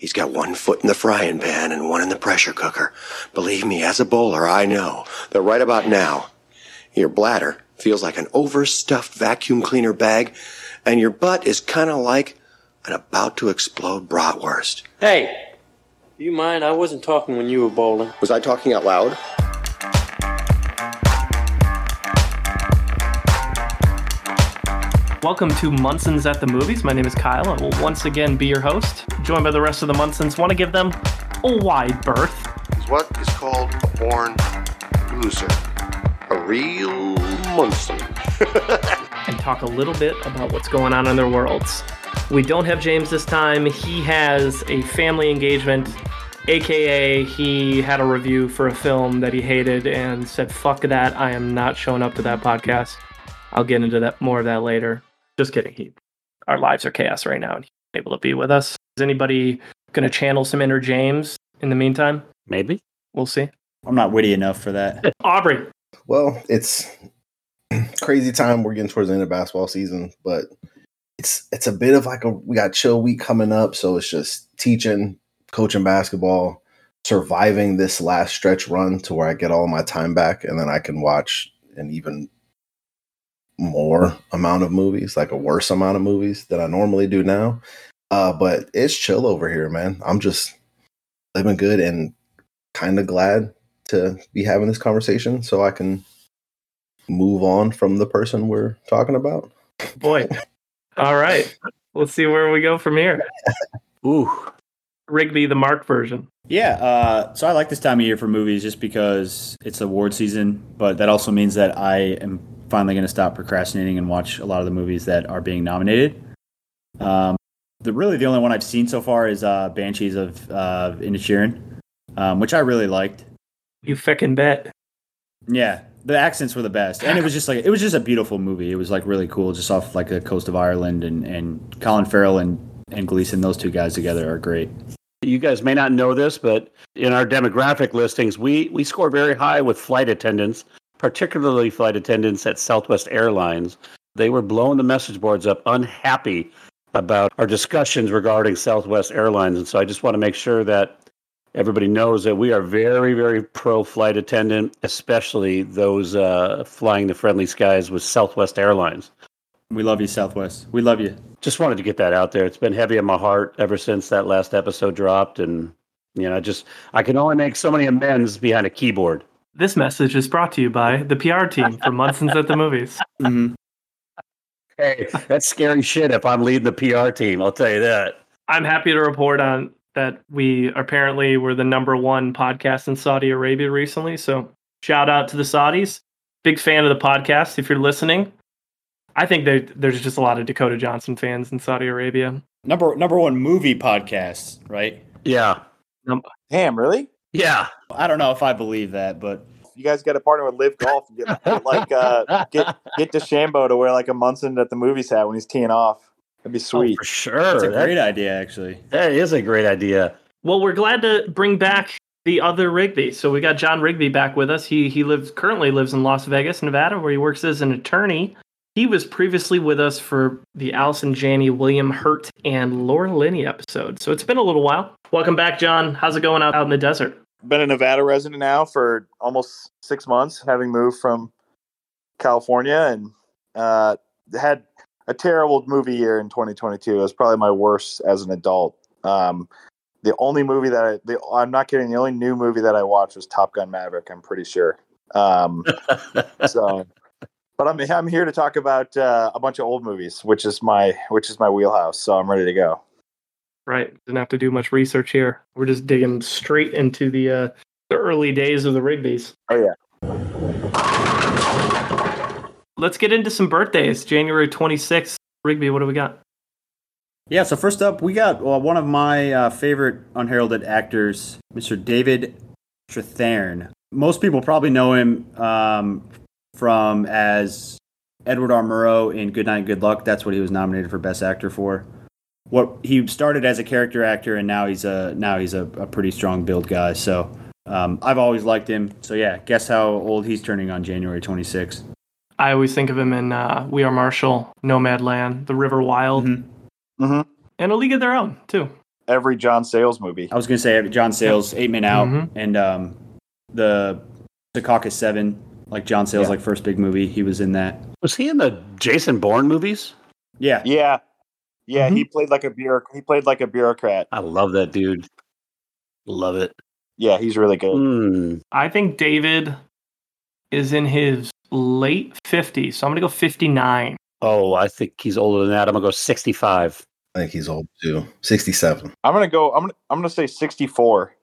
He's got one foot in the frying pan and one in the pressure cooker. Believe me, as a bowler, I know that right about now, your bladder feels like an overstuffed vacuum cleaner bag, and your butt is kind of like an about to explode bratwurst. Hey, do you mind? I wasn't talking when you were bowling. Was I talking out loud? Welcome to Munson's at the Movies. My name is Kyle. And I will once again be your host, joined by the rest of the Munsons. Want to give them a wide berth. Is what is called a born loser. A real Munson. and talk a little bit about what's going on in their worlds. We don't have James this time. He has a family engagement, aka he had a review for a film that he hated and said, "Fuck that! I am not showing up to that podcast." I'll get into that more of that later. Just kidding. He, our lives are chaos right now, and he's able to be with us. Is anybody going to channel some inner James in the meantime? Maybe. We'll see. I'm not witty enough for that. Aubrey. Well, it's crazy time. We're getting towards the end of basketball season, but it's it's a bit of like a we got chill week coming up, so it's just teaching, coaching basketball, surviving this last stretch run to where I get all my time back, and then I can watch an even more amount of movies, like a worse amount of movies than I normally do now. Uh, but it's chill over here, man. I'm just living good and kind of glad to be having this conversation so I can move on from the person we're talking about. Boy. All right. Let's see where we go from here. Ooh. Rigby, the Mark version. Yeah, uh, so I like this time of year for movies just because it's award season, but that also means that I am finally going to stop procrastinating and watch a lot of the movies that are being nominated. Um, the really the only one I've seen so far is uh, Banshees of uh, Inisherin, um, which I really liked. You feckin' bet. Yeah, the accents were the best, and it was just like it was just a beautiful movie. It was like really cool, just off like the coast of Ireland, and and Colin Farrell and and Gleeson, those two guys together are great. You guys may not know this, but in our demographic listings, we we score very high with flight attendants, particularly flight attendants at Southwest Airlines. They were blowing the message boards up, unhappy about our discussions regarding Southwest Airlines, and so I just want to make sure that everybody knows that we are very, very pro flight attendant, especially those uh, flying the friendly skies with Southwest Airlines. We love you, Southwest. We love you. Just wanted to get that out there. It's been heavy on my heart ever since that last episode dropped, and you know, I just I can only make so many amends behind a keyboard. This message is brought to you by the PR team from Munson's at the Movies. Mm-hmm. Hey, that's scary shit if I'm leading the PR team, I'll tell you that. I'm happy to report on that we apparently were the number one podcast in Saudi Arabia recently. So shout out to the Saudis. Big fan of the podcast. If you're listening, I think there, there's just a lot of Dakota Johnson fans in Saudi Arabia. Number number one movie podcast, right? Yeah. Damn, really? Yeah. I don't know if I believe that, but You guys got to partner with LIV Golf and get like uh, get get DeChambeau to wear like a Munson at the movies hat when he's teeing off. That'd be sweet. Oh, for sure. that's a That- great idea, actually. that is a great idea. Well, we're glad to bring back the other Rigby. So we got John Rigby back with us. He he lives currently lives in Las Vegas, Nevada, where he works as an attorney. He was previously with us for the Allison Janney, William Hurt, and Laura Linney episode. So it's been a little while. Welcome back, John. How's it going out, out in the desert? Been a Nevada resident now for almost six months, having moved from California, and uh, had a terrible movie year in 2022. It was probably my worst as an adult. Um, the only movie that I, the, I'm not kidding, the only new movie that I watched was Top Gun Maverick. I'm pretty sure. Um, so, but I'm I'm here to talk about uh, a bunch of old movies, which is my which is my wheelhouse. So I'm ready to go. Right. Didn't have to do much research here. We're just digging straight into the uh, the early days of the Rigby's. Oh yeah. Let's get into some birthdays. January 26th. Rigby, what do we got? Yeah, so first up, we got well, one of my uh, favorite unheralded actors, Mr. David Strathairn. Most people probably know him um, from as Edward R. Murrow in Good Night, Good Luck. That's what he was nominated for Best Actor for. What he started as a character actor, and now he's a now he's a, a pretty strong build guy. So um, I've always liked him. So yeah, guess how old he's turning on January 26th. I always think of him in uh, We Are Marshall, Nomadland, The River Wild, Mhm. Mm-hmm. and A League of Their Own, too. every John Sayles movie. I was gonna say John Sayles, Eight Men Out, Mhm. and um, the Secaucus Seven, like John Sayles, Yeah. like first big movie. He was in that. Was he in the Jason Bourne movies? Yeah, Yeah, yeah, Mm-hmm. he played like a bureauc- He played like a bureaucrat. I love that dude. Love it. Yeah, he's really good. Hmm. I think David is in his late 50s, so I'm gonna go 59. Oh, I think he's older than that. I'm gonna go 65. I think he's old too. 67. I'm gonna go. I'm gonna. I'm gonna say 64.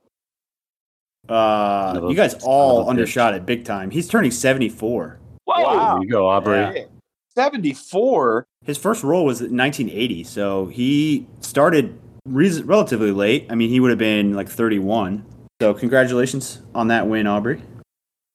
Uh, Another- you guys all another undershot it big time. He's turning seventy-four. Whoa! Wow. There you go, Aubrey. Yeah. 74. His first role was in 1980, so he started re- relatively late. I mean, he would have been like 31. So congratulations on that win, Aubrey.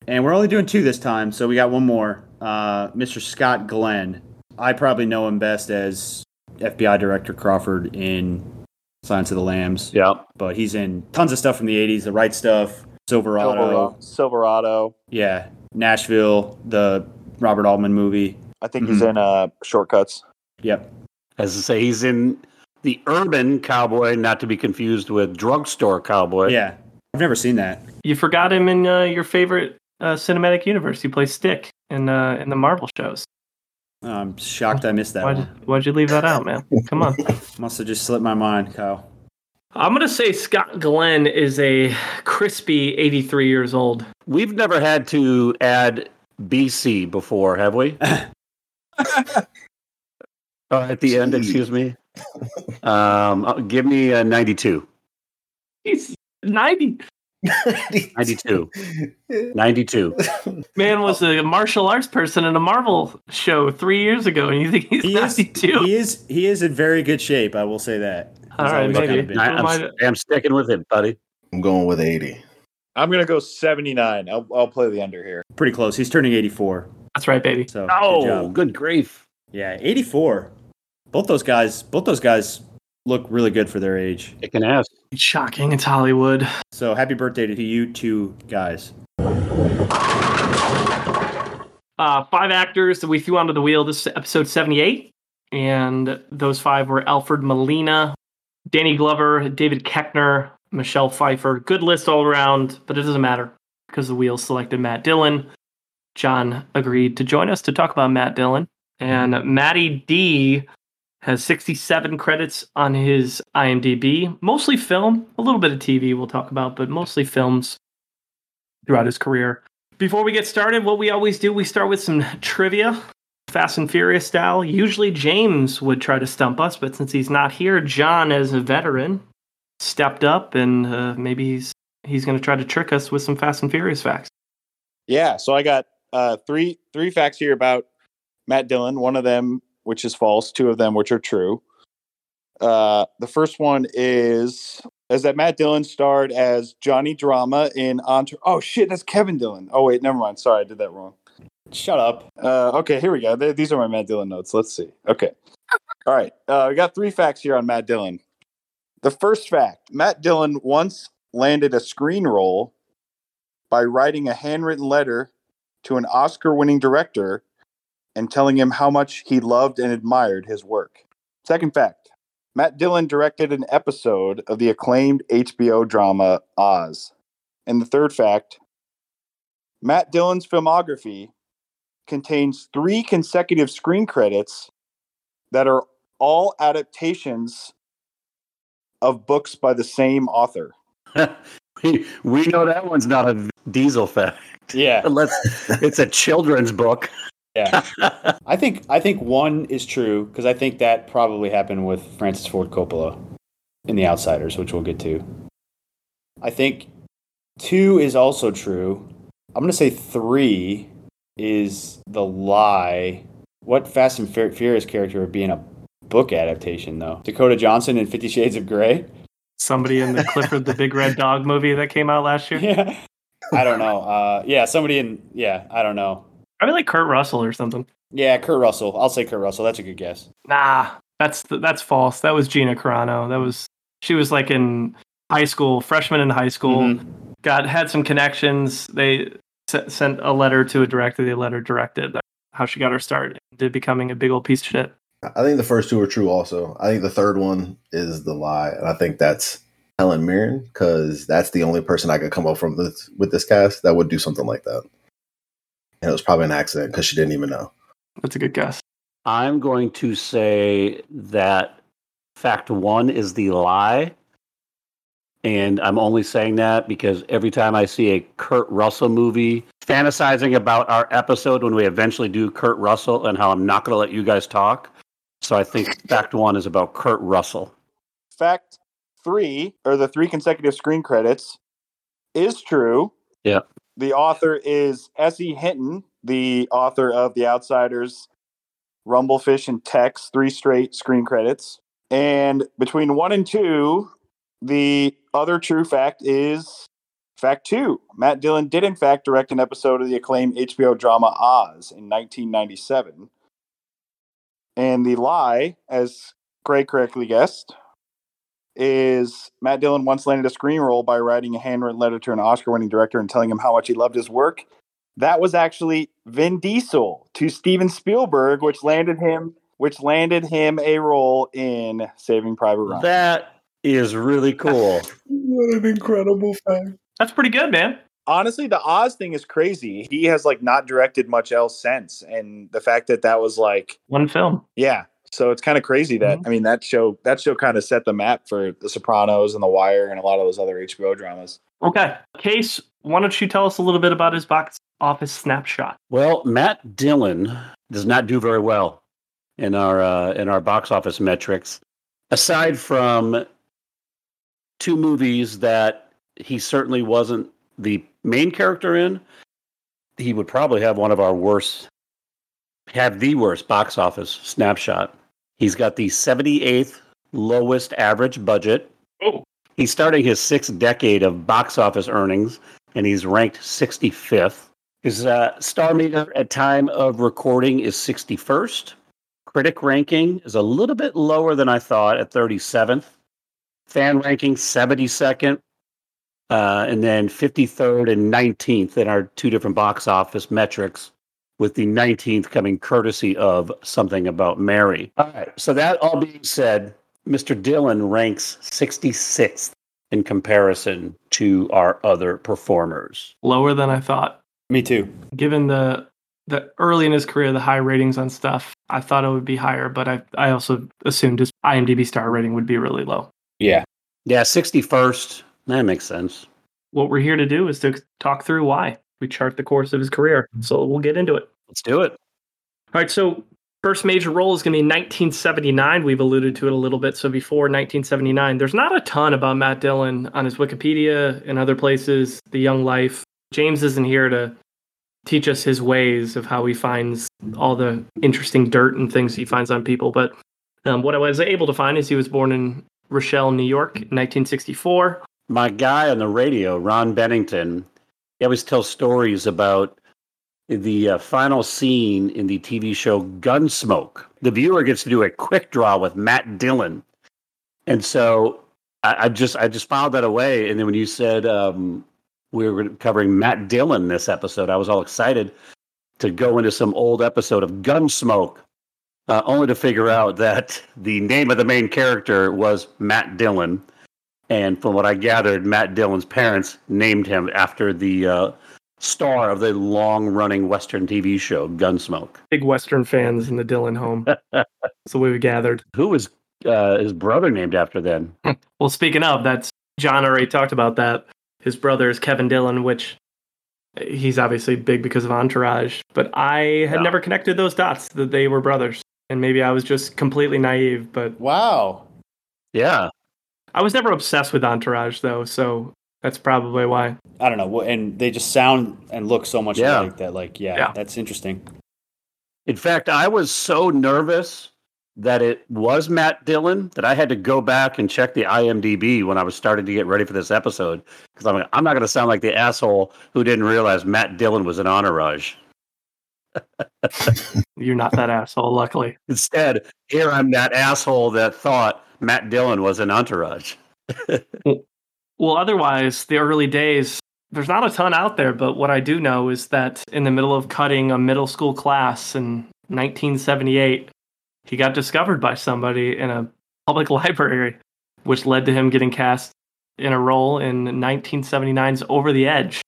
And we're only doing two this time, so we got one more. Uh, Mr. Scott Glenn. I probably know him best as FBI Director Crawford in Silence of the Lambs, Yeah. but he's in tons of stuff from the 80s, The Right Stuff, Silverado, Silverado. Silverado. yeah, Nashville, the Robert Altman movie. I think he's in uh shortcuts. Yep. As I say, he's in the urban cowboy, not to be confused with drugstore cowboy. Yeah. I've never seen that. You forgot him in uh, your favorite uh, cinematic universe. He plays Stick in uh, in the Marvel shows. I'm shocked I missed that Why'd, one. why'd you leave that out, man? Come on. Must have just slipped my mind, Kyle. I'm gonna say Scott Glenn is a crispy 83 years old. We've never had to add BC before, have we? Oh, at the end, excuse me. Um, uh, give me a 92. He's 90. 92. 92. Man was a martial arts person in a Marvel show three years ago, and you think he's He is, 92? he is he is in very good shape, I will say that. He's All right, always maybe. kinda I, I'm, I'm sticking with it, buddy. I'm going with 80. I'm gonna go 79. I'll, I'll play the under here. Pretty close. He's turning 84. That's right, baby. So oh, good Oh, job. good grief. Yeah, 84. Both those guys, both those guys look really good for their age. Kicking ass. Shocking. It's Hollywood. So happy birthday to you two guys. Uh, five actors that we threw onto the wheel. This is episode 78. And those five were Alfred Molina, Danny Glover, David Keckner, Michelle Pfeiffer. Good list all around, but it doesn't matter because the wheel selected Matt Dillon. John agreed to join us to talk about Matt Dillon. And Matty D has 67 credits on his IMDb, mostly film, a little bit of TV we'll talk about, but mostly films throughout his career. Before we get started, what we always do, we start with some trivia, Fast and Furious style. Usually James would try to stump us, but since he's not here, John, as a veteran, stepped up and uh, maybe he's he's going to try to trick us with some Fast and Furious facts. Yeah, so I got uh, three three facts here about Matt Dillon. One of them, which is false. Two of them, which are true. Uh, the first one is is that Matt Dillon starred as Johnny Drama in Entre. Oh shit, that's Kevin Dillon. Oh wait, never mind. Sorry, I did that wrong. Shut up. Uh, okay, here we go. Th- These are my Matt Dillon notes. Let's see. Okay. All right. Uh, we got three facts here on Matt Dillon. The first fact Matt Dillon once landed a screen role by writing a handwritten letter to an Oscar winning director and telling him how much he loved and admired his work. Second fact Matt Dillon directed an episode of the acclaimed HBO drama Oz. And the third fact Matt Dillon's filmography contains three consecutive screen credits that are all adaptations of books by the same author. we, we know that one's not a diesel fact. Yeah. Unless it's a children's book. Yeah. I think I think one is true because I think that probably happened with Francis Ford Coppola in The Outsiders, which we'll get to. I think two is also true. I'm gonna say three is the lie. What Fast and Fur- Furious character would be in a book adaptation though? Dakota Johnson in Fifty Shades of Grey. Somebody in the Clifford the Big Red Dog movie that came out last year. Yeah. I don't know. Uh, yeah, somebody in. Yeah, I don't know. I mean, like Kurt Russell or something. Yeah, Kurt Russell. I'll say Kurt Russell. That's a good guess. Nah, that's that's false. That was Gina Carano. That was she was like in high school, freshman in high school. Mhm. Got had some connections. They s- sent a letter to a director. The letter directed how she got her start into becoming a big old piece of shit. I think the first two are true. Also, I think the third one is the lie, and I think that's Helen Mirren because that's the only person I could come up from this, with this cast that would do something like that. And it was probably an accident because she didn't even know. That's a good guess. I'm going to say that fact one is the lie. And I'm only saying that because every time I see a Kurt Russell movie fantasizing about our episode when we eventually do Kurt Russell and how I'm not going to let you guys talk. So I think fact one is about Kurt Russell. Fact three, or the three consecutive screen credits, is true. Yeah. The author is S.E. Hinton, the author of The Outsiders, Rumblefish, and Tex, three straight screen credits. And between one and two, the other true fact is fact two. Matt Dillon did, in fact, direct an episode of the acclaimed HBO drama Oz in 1997. And the lie, as Greg correctly guessed, is Matt Dillon once landed a screen role by writing a handwritten letter to an Oscar winning director and telling him how much he loved his work. That was actually Vin Diesel to Steven Spielberg, which landed him which landed him a role in Saving Private Ryan. That is really cool. What an incredible fact! That's pretty good, man. Honestly, the Oz thing is crazy. He has like not directed much else since, and the fact that that was like, One film. yeah. So it's kind of crazy that I mean that show that show kind of set the map for The Sopranos and The Wire and a lot of those other HBO dramas. Okay. Case, why don't you tell us a little bit about his box office snapshot? Well, Matt Dillon does not do very well in our uh, in our box office metrics. Aside from two movies that he certainly wasn't the main character in, he would probably have one of our worst, have the worst box office snapshot. He's got the 78th lowest average budget. Oh. He's starting his sixth decade of box office earnings, and he's ranked 65th. His uh, star meter at time of recording is 61st. Critic ranking is a little bit lower than I thought at 37th. Fan ranking 72nd. Uh, and then 53rd and 19th in our two different box office metrics, with the 19th coming courtesy of Something About Mary. All right. So, that all being said, Mr. Dillon ranks 66th in comparison to our other performers. Lower than I thought. Me too. Given the the early in his career, the high ratings on stuff, I thought it would be higher, but I I also assumed his IMDb star rating would be really low. Yeah. Yeah, 61st. That makes sense. What we're here to do is to talk through why. We chart the course of his career. So we'll get into it. Let's do it. All right, so first major role is going to be 1979. We've alluded to it a little bit. So before 1979, there's not a ton about Matt Dillon on his Wikipedia and other places, The Young Life. James isn't here to teach us his ways of how he finds all the interesting dirt and things he finds on people. But um, what I was able to find is he was born in Rochelle, New York, 1964. my guy on the radio, Ron Bennington, he always tells stories about the uh, final scene in the TV show Gunsmoke. The viewer gets to do a quick draw with Matt Dillon, and so I, I just I just filed that away. And then when you said um, we were covering Matt Dillon this episode, I was all excited to go into some old episode of Gunsmoke. Uh, only to figure out that the name of the main character was Matt Dillon. And from what I gathered, Matt Dillon's parents named him after the uh, star of the long running Western TV show, Gunsmoke. Big Western fans in the Dillon home. That's the way we gathered. Who was uh, his brother named after then? Well, speaking of, that's John already talked about that. His brother is Kevin Dillon, which he's obviously big because of Entourage. But I had Yeah. never connected those dots that they were brothers. And maybe I was just completely naive, but Wow. Yeah. I was never obsessed with Entourage, though. So that's probably why. I don't know. And they just sound and look so much Yeah. like that. Like, yeah, Yeah. that's interesting. In fact, I was so nervous that it was Matt Dillon that I had to go back and check the IMDb when I was starting to get ready for this episode because I'm, I'm not going to sound like the asshole who didn't realize Matt Dillon was an entourage. You're not that asshole, luckily. Instead, here I'm that asshole that thought Matt Dillon was an entourage. Well, otherwise, the early days, there's not a ton out there, but what I do know is that in the middle of cutting a middle school class in 1978, he got discovered by somebody in a public library, which led to him getting cast in a role in 1979's Over the Edge,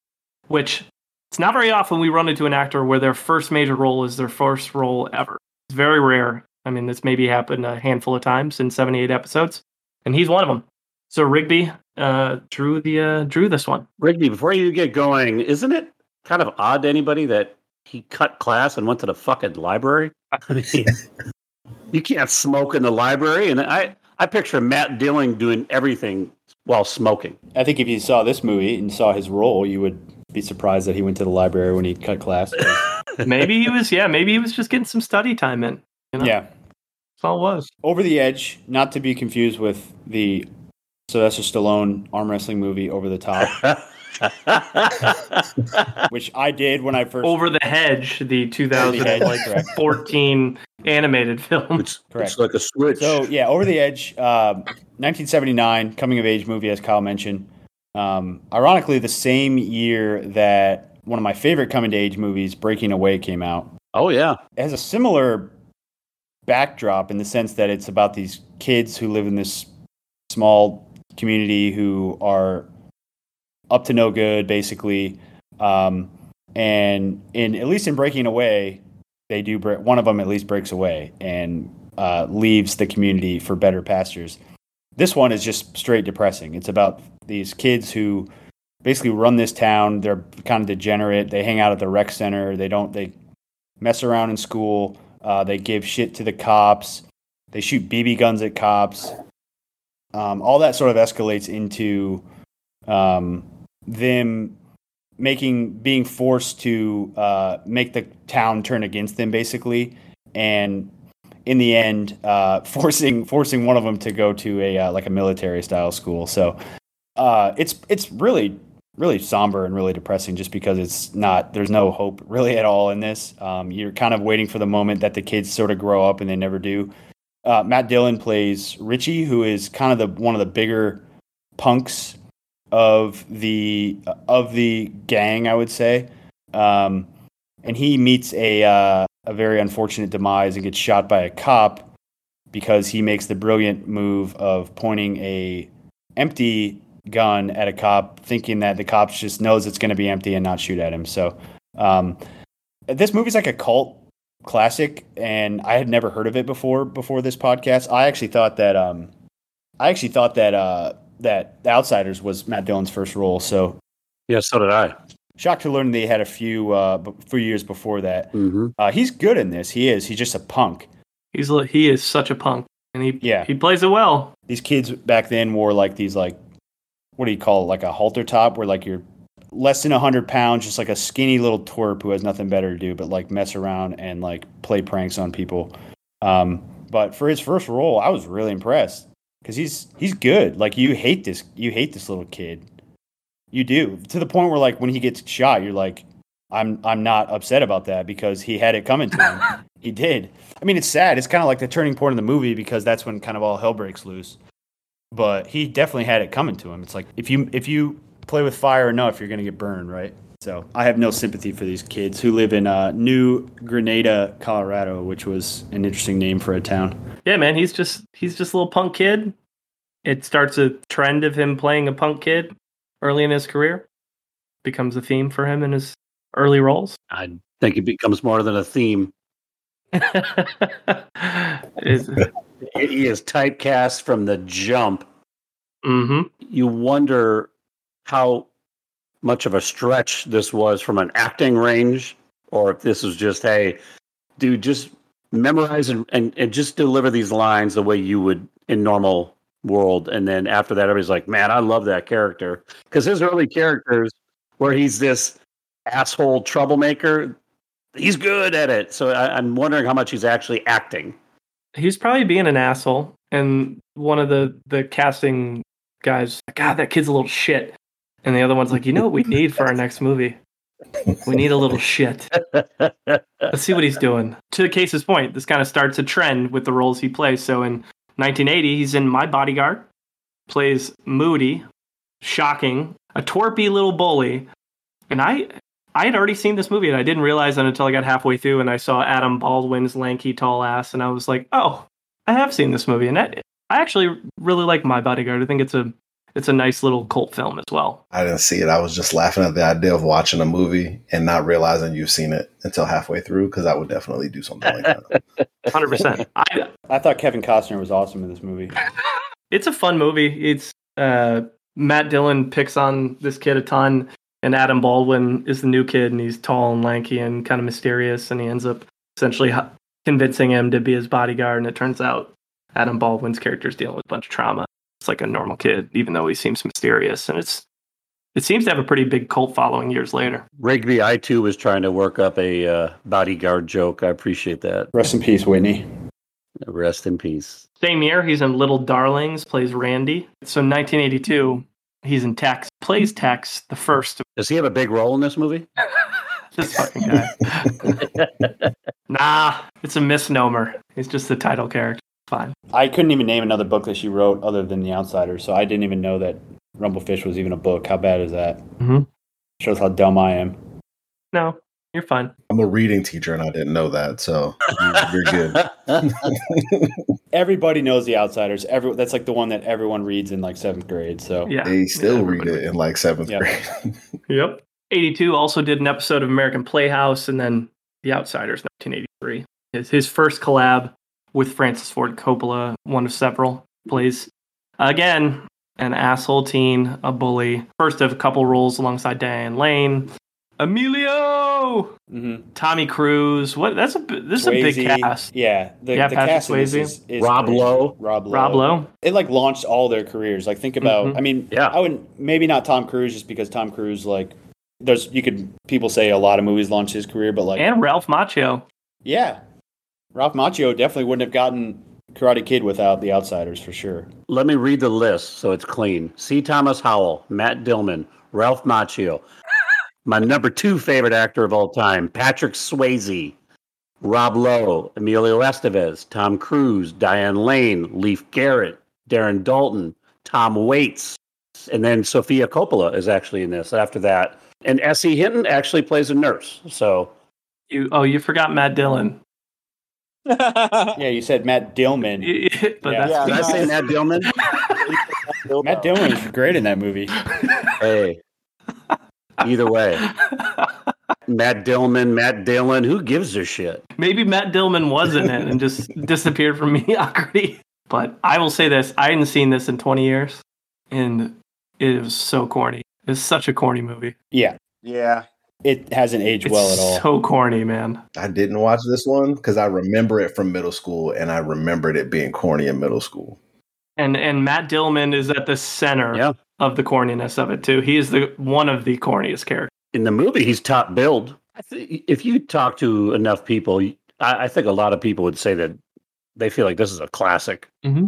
which it's not very often we run into an actor where their first major role is their first role ever. It's very rare. I mean, this maybe happened a handful of times in 78 episodes, and he's one of them. So Rigby uh, drew the uh, drew this one. Rigby, before you get going, isn't it kind of odd to anybody that he cut class and went to the fucking library? I mean, you can't smoke in the library, and I I picture Matt Dillon doing everything while smoking. I think if you saw this movie and saw his role, you would be surprised that he went to the library when he cut class. maybe he was, yeah, maybe he was just getting some study time in. You know? Yeah. That's all it was. Over the Edge, not to be confused with the Sylvester Stallone arm wrestling movie Over the Top, which I did when I first. Over the Hedge, the 2014 animated film. It's, Correct. it's like a switch. So yeah, Over the Edge, uh, 1979, coming of age movie, as Kyle mentioned. Um, ironically, the same year that one of my favorite coming to age movies, Breaking Away, came out. oh yeah, It has a similar backdrop in the sense that it's about these kids who live in this small community who are up to no good, basically. Um, and in at least in Breaking Away, they do break, one of them at least breaks away and uh, leaves the community for better pastures. This one is just straight depressing. It's about these kids who basically run this town. They're kind of degenerate. They hang out at the rec center. They don't. They mess around in school. Uh, they give shit to the cops. They shoot BB guns at cops. Um, all that sort of escalates into um, them making being forced to uh, make the town turn against them, basically, and in the end, uh, forcing forcing one of them to go to a uh, like a military style school. So uh, it's it's really really somber and really depressing just because it's not there's no hope really at all in this. Um, you're kind of waiting for the moment that the kids sort of grow up and they never do. Uh, Matt Dillon plays Richie, who is kind of the one of the bigger punks of the of the gang, I would say. Um, and he meets a uh, a very unfortunate demise and gets shot by a cop because he makes the brilliant move of pointing a empty gun at a cop, thinking that the cop just knows it's going to be empty and not shoot at him. So, um, this movie's like a cult classic, and I had never heard of it before before this podcast. I actually thought that um, I actually thought that uh, that The Outsiders was Matt Dillon's first role. So, yeah, so did I. shocked to learn that he had a few uh, b- few years before that. hmm Uh, he's good in this. He is. He's just a punk. He's li- he is such a punk, and he Yeah. he plays it well. these kids back then wore like these like what do you call it like a halter top where like you're less than 100 pounds just like a skinny little twerp who has nothing better to do but like mess around and like play pranks on people. Um, but for his first role i was really impressed because he's he's good. Like you hate this you hate this little kid. You do to the point where like when he gets shot you're like i'm i'm not upset about that because he had it coming to him. He did. I mean it's sad. It's kind of like the turning point in the movie because that's when kind of all hell breaks loose. But he definitely had it coming to him. It's like if you if you play with fire enough, you're gonna get burned, right? So I have no sympathy for these kids who live in uh, New Grenada, Colorado, which was an interesting name for a town. Yeah, man, he's just he's just a little punk kid. It starts a trend of him playing a punk kid early in his career. Becomes a theme for him in his early roles. I think it becomes more than a theme. Is- He is typecast from the jump. mhm. You wonder how much of a stretch this was from an acting range, or if this was just, hey, dude, just memorize and, and, and just deliver these lines the way you would in normal world. And then after that, everybody's like, man, I love that character. Because his early characters, where he's this asshole troublemaker, he's good at it. So I, I'm wondering how much he's actually acting. He's probably being an asshole, and one of the the casting guys, God, that kid's a little shit, and the other one's like, you know what we need for our next movie? We need a little shit. Let's see what he's doing. To case's point, this kind of starts a trend with the roles he plays. So in 1980, he's in My Bodyguard, plays Moody, shocking, a torpy little bully, and I I had already seen this movie and I didn't realize that until I got halfway through and I saw Adam Baldwin's lanky tall ass and I was like, oh, I have seen this movie and I, I actually really like My Bodyguard. I think it's a it's a nice little cult film as well. I didn't see it. I was just laughing at the idea of watching a movie and not realizing you've seen it until halfway through because I would definitely do something like that. Hundred percent. I I thought Kevin Costner was awesome in this movie. it's a fun movie. It's uh, Matt Dillon picks on this kid a ton, and Adam Baldwin is the new kid, and he's tall and lanky and kind of mysterious, and he ends up essentially convincing him to be his bodyguard, and it turns out Adam Baldwin's character is dealing with a bunch of trauma. It's like a normal kid, even though he seems mysterious, and it's it seems to have a pretty big cult following years later. Rigby, I too was trying to work up a uh, bodyguard joke. I appreciate that. Rest in peace, Whitney. Rest in peace. Same year, he's in Little Darlings, plays Randy. So 1982, he's in Tex, plays Tex, the first. Does he have a big role in this movie? this fucking guy. nah, it's a misnomer. He's just the title character. Fine. I couldn't even name another book that she wrote other than The Outsider, so I didn't even know that Rumblefish was even a book. How bad is that? Mhm. Shows how dumb I am. No, you're fine. I'm a reading teacher and I didn't know that, so you're good. Everybody knows The Outsiders. Every that's like the one that everyone reads in like seventh grade. So Yeah. They still Yeah, read it in like seventh Yep. grade. Yep. 82 also did an episode of American Playhouse and then The Outsiders 1983. His, his first collab with Francis Ford Coppola, one of several. Plays again an asshole teen, a bully. First of a couple roles alongside Diane Lane. Emilio, Mhm. Tommy Cruise. What? That's a bi- this is a big cast. Yeah, the, Yeah, the Patrick cast Swayze. is, is Rob great. Lowe. Rob Lowe. Rob Lowe. It like launched all their careers. Like think about. Mhm. I mean, Yeah. I would maybe not Tom Cruise just because Tom Cruise like there's you could people say a lot of movies launched his career, but like And Ralph Macchio. yeah, Ralph Macchio definitely wouldn't have gotten Karate Kid without The Outsiders for sure. Let me read the list so it's clean. C. Thomas Howell, Matt Dillman, Ralph Macchio. My number two favorite actor of all time, Patrick Swayze, Rob Lowe, Emilio Estevez, Tom Cruise, Diane Lane, Leif Garrett, Darren Dalton, Tom Waits, and then Sofia Coppola is actually in this after that. And S.E. Hinton actually plays a nurse. So You oh you forgot Matt Dillon. Yeah, you said Matt Dillman. but Yeah. that's Yeah. did I say Matt Dillman? Matt Dillman was great in that movie. Hey, either way, Matt Dillman, Matt Dillon, who gives a shit? Maybe Matt Dillman was in it and just disappeared from mediocrity. But I will say this: I hadn't seen this in 20 years, and it was so corny. It's such a corny movie. Yeah, yeah. It hasn't aged It's well at all. so corny, man. I didn't watch this one because I remember it from middle school and I remembered it being corny in middle school. And and Matt Dillman is at the center Yeah. of the corniness of it too. He is the one of the corniest characters. In the movie, he's top billed. I think if you talk to enough people, I, I think a lot of people would say that they feel like this is a classic. Mm-hmm.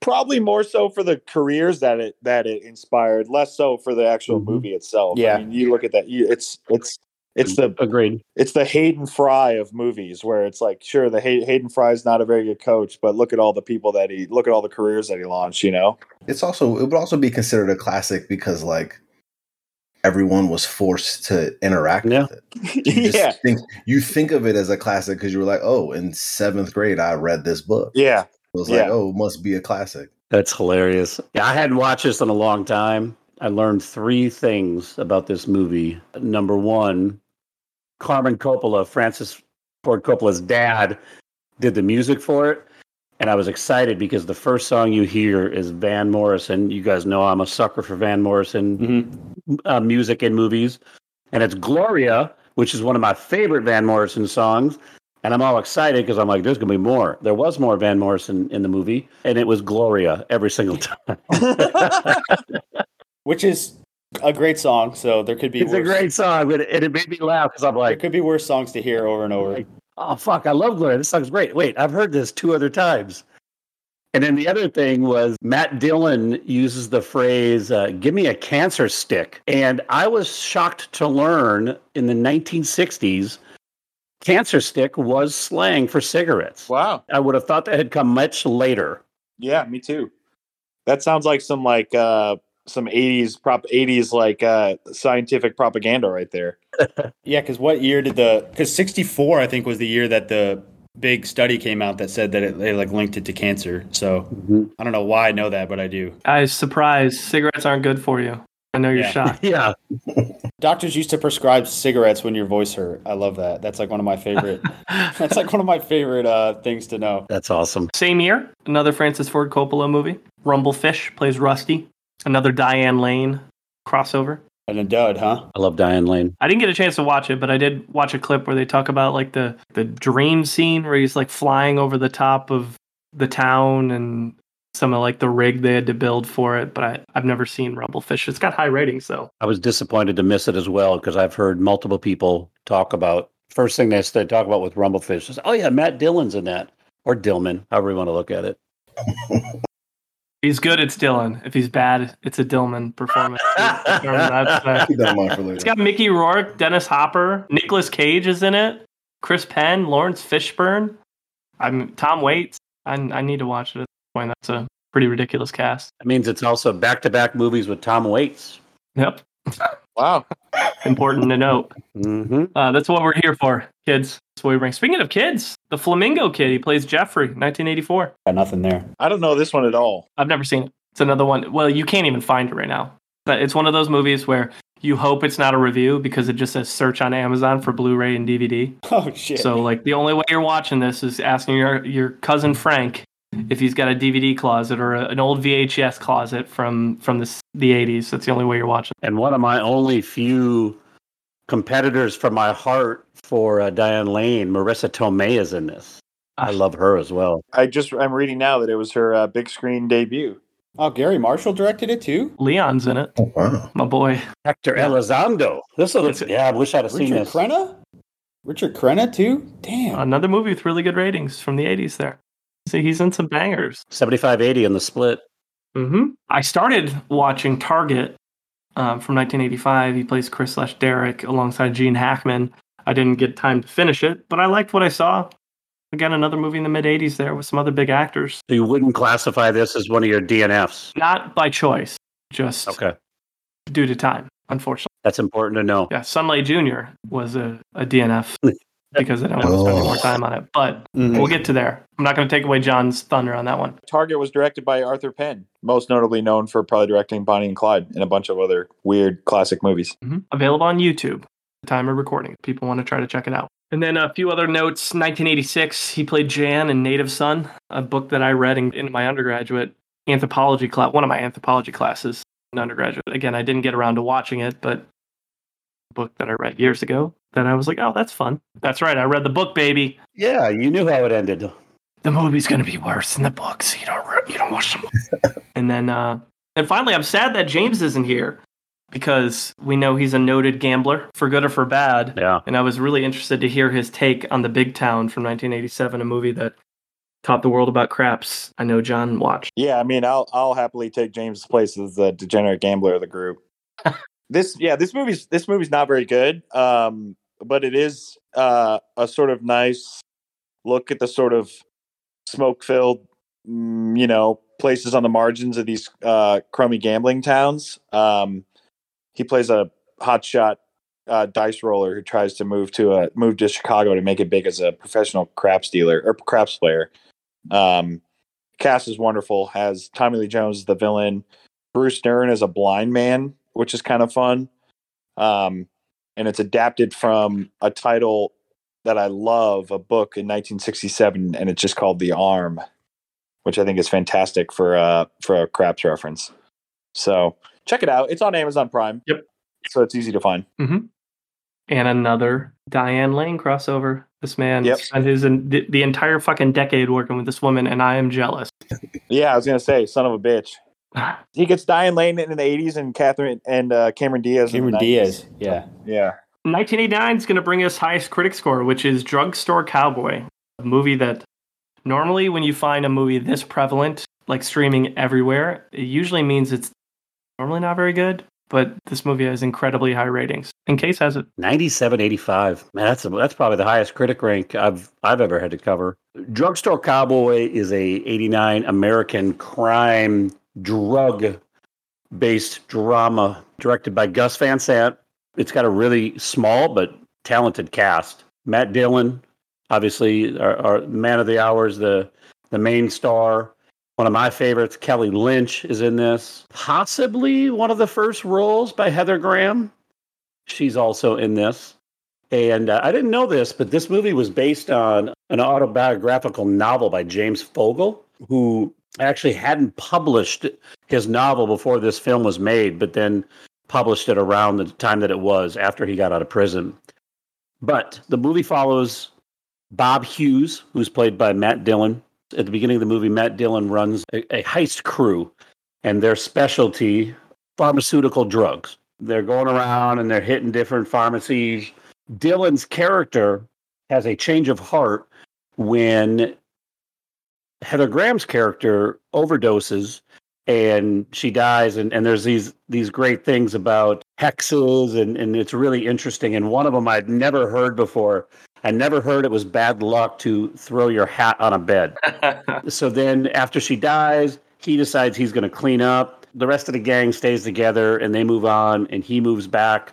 Probably more so for the careers that it that it inspired, less so for the actual Mhm. movie itself. Yeah. I mean, you look at that. You, it's it's it's the Agreed. it's the Hayden Fry of movies, where it's like, sure, the Hay- Hayden Fry is not a very good coach, but look at all the people that he look at all the careers that he launched. You know, It's also it would also be considered a classic because like everyone was forced to interact Yeah. with it. You yeah, think you think of it as a classic because you were like, oh, in seventh grade I read this book. yeah. Was like, Yeah. oh, must be a classic. That's hilarious. Yeah, I hadn't watched this in a long time. I learned three things about this movie. Number one, Carmen Coppola, Francis Ford Coppola's dad, did the music for it. And I was excited because the first song you hear is Van Morrison. You guys know I'm a sucker for Van Morrison hmm uh, music in movies. And it's Gloria, which is one of my favorite Van Morrison songs. And I'm all excited because I'm like, there's going to be more. There was more Van Morrison in the movie, and it was Gloria every single time. Which is a great song. So there could be it's a great song, but it, it made me laugh because I'm like, there could be worse songs to hear over and over. oh, fuck, I love Gloria. This song's great. Wait, I've heard this two other times. And then the other thing was Matt Dillon uses the phrase, uh, give me a cancer stick. And I was shocked to learn in the 1960s, cancer stick was slang for cigarettes. Wow. I would have thought that had come much later. Yeah, me too. That sounds like some like uh some 80s prop 80s like uh scientific propaganda right there. Yeah, because what year did the? Because '64, I think, was the year that the big study came out that said that it, they like linked it to cancer. So Mhm. I don't know why I know that, but I do. I was surprised. Cigarettes aren't good for you. I know you're Yeah. shocked. Yeah, Doctors used to prescribe cigarettes when your voice hurt. I love that. That's like one of my favorite. that's like one of my favorite uh, things to know. that's awesome. Same year, another Francis Ford Coppola movie. Rumblefish plays Rusty. Another Diane Lane crossover. And a dud, huh? I love Diane Lane. I didn't get a chance to watch it, but I did watch a clip where they talk about like the the dream scene where he's like flying over the top of the town and some of like the rig they had to build for it. But I, I've never seen Rumblefish. It's got high ratings though. I was disappointed to miss it as well because I've heard multiple people talk about. First thing they they talk about with Rumblefish is, oh yeah, Matt Dillon's in that, or Dillman, however you want to look at it. He's good, it's Dillon. If he's bad, it's a Dillman performance. That's, uh, Keep that in mind for It's later. got Mickey Rourke, Dennis Hopper, Nicolas Cage is in it, Chris Penn, Laurence Fishburne, I'm Tom Waits. I, I need to watch it at this point. That's a pretty ridiculous cast. That means it's also back to back movies with Tom Waits. Yep, Wow. important to note. hmm Uh, that's what we're here for, kids. That's what we bring. Speaking of kids, the Flamingo Kid. He plays Jeffrey, 1984. Got nothing there. I don't know this one at all. I've never seen it. It's another one. Well, you can't even find it right now. But It's one of those movies where you hope it's not a review because it just says search on Amazon for Blu-ray and DVD. Oh shit. So like the only way you're watching this is asking your your cousin Frank if he's got a DVD closet or a, an old VHS closet from from the the 80s. That's the only way you're watching. And one of my only few competitors for my heart for uh, Diane Lane, Marisa Tomei, is in this. I love her as well. I just I'm reading now that it was her uh, big screen debut. oh, Garry Marshall directed it too. Leon's in it, Oh, wow. my boy. Hector Yeah. Elizondo. This is It's- yeah. I wish I'd have seen Richard this. Crenna. Richard Crenna too. Damn. Another movie with really good ratings from the 80s. There, see, he's in some bangers. Seventy-five eighty in the split. hmm I started watching Target um, from 1985. He plays Chris slash Derek alongside Gene Hackman. I didn't get time to finish it, but I liked what I saw. Again, another movie in the mid 80s there with some other big actors. So you wouldn't classify this as one of your DNFs. Not by choice, just Okay, due to time, unfortunately. that's important to know. Yeah, Sunlight Jr. was a, a DNF because I don't want to spend any more time on it. But Mhm. we'll get to there. I'm not going to take away John's thunder on that one. Target was directed by Arthur Penn, most notably known for probably directing Bonnie and Clyde and a bunch of other weird classic movies. Mhm. Available on YouTube. The time of recording. People want to try to check it out. And then a few other notes. 1986, he played Jan in Native Son, a book that I read in, in my undergraduate anthropology class, one of my anthropology classes in undergraduate. Again, I didn't get around to watching it, but a book that I read years ago that I was like, oh, that's fun. That's right. I read the book, baby. Yeah, you knew how it ended. The movie's going to be worse than the book, so you don't re- you don't watch them. and then uh, and finally, I'm sad that James isn't here because we know he's a noted gambler for good or for bad. Yeah, And I was really interested to hear his take on The Big Town from 1987, a movie that taught the world about craps. I know John watched. Yeah, I mean, I'll I'll happily take James' place as the degenerate gambler of the group. this, yeah, this movie's this movie's not very good, um, but it is uh, a sort of nice look at the sort of smoke-filled, mm, you know, places on the margins of these uh, crummy gambling towns. Um, he plays a hotshot uh, dice roller who tries to move to a move to Chicago to make it big as a professional craps dealer or craps player. Um, cast is wonderful. Has Tommy Lee Jones as the villain, Bruce Dern as a blind man, which is kind of fun. Um, and it's adapted from a title that I love, a book in 1967, and it's just called The Arm, which I think is fantastic for uh for a craps reference. So check it out. It's on Amazon Prime. Yep. So it's easy to find. And another Diane Lane crossover. This man Yep. spent his the, the entire fucking decade working with this woman, and I am jealous. Yeah, I was gonna say, son of a bitch. He gets Diane Lane in the 80s and Catherine and uh, Cameron Diaz. in the Cameron 90s. Diaz. Yeah. Yeah. 1989 is going to bring us highest critic score, which is Drugstore Cowboy, a movie that normally when you find a movie this prevalent, like streaming everywhere, it usually means it's normally not very good. But this movie has incredibly high ratings. In Case has it. 97.85. Man, that's a, that's probably the highest critic rank I've I've ever had to cover. Drugstore Cowboy is a 89 American crime drug based drama directed by Gus Van Sant, it's got a really small but talented cast. Matt Dillon, obviously, our, our man of the hours, the the main star. One of my favorites, Kelly Lynch, is in this. Possibly one of the first roles by Heather Graham. She's also in this. And uh, I didn't know this, but this movie was based on an autobiographical novel by James Fogle, who actually hadn't published his novel before this film was made, but then published it around the time that it was after he got out of prison. But the movie follows Bob Hughes, who's played by Matt Dillon, at the beginning of the movie, Matt Dillon runs a, a heist crew, and their specialty pharmaceutical drugs. They're going around and they're hitting different pharmacies. Dillon's character has a change of heart when Heather Graham's character overdoses and she dies and, and there's these these great things about hexes and, and it's really interesting and one of them i'd never heard before I never heard it was bad luck to throw your hat on a bed. so then, after she dies, he decides he's going to clean up. The rest of the gang stays together and they move on, and he moves back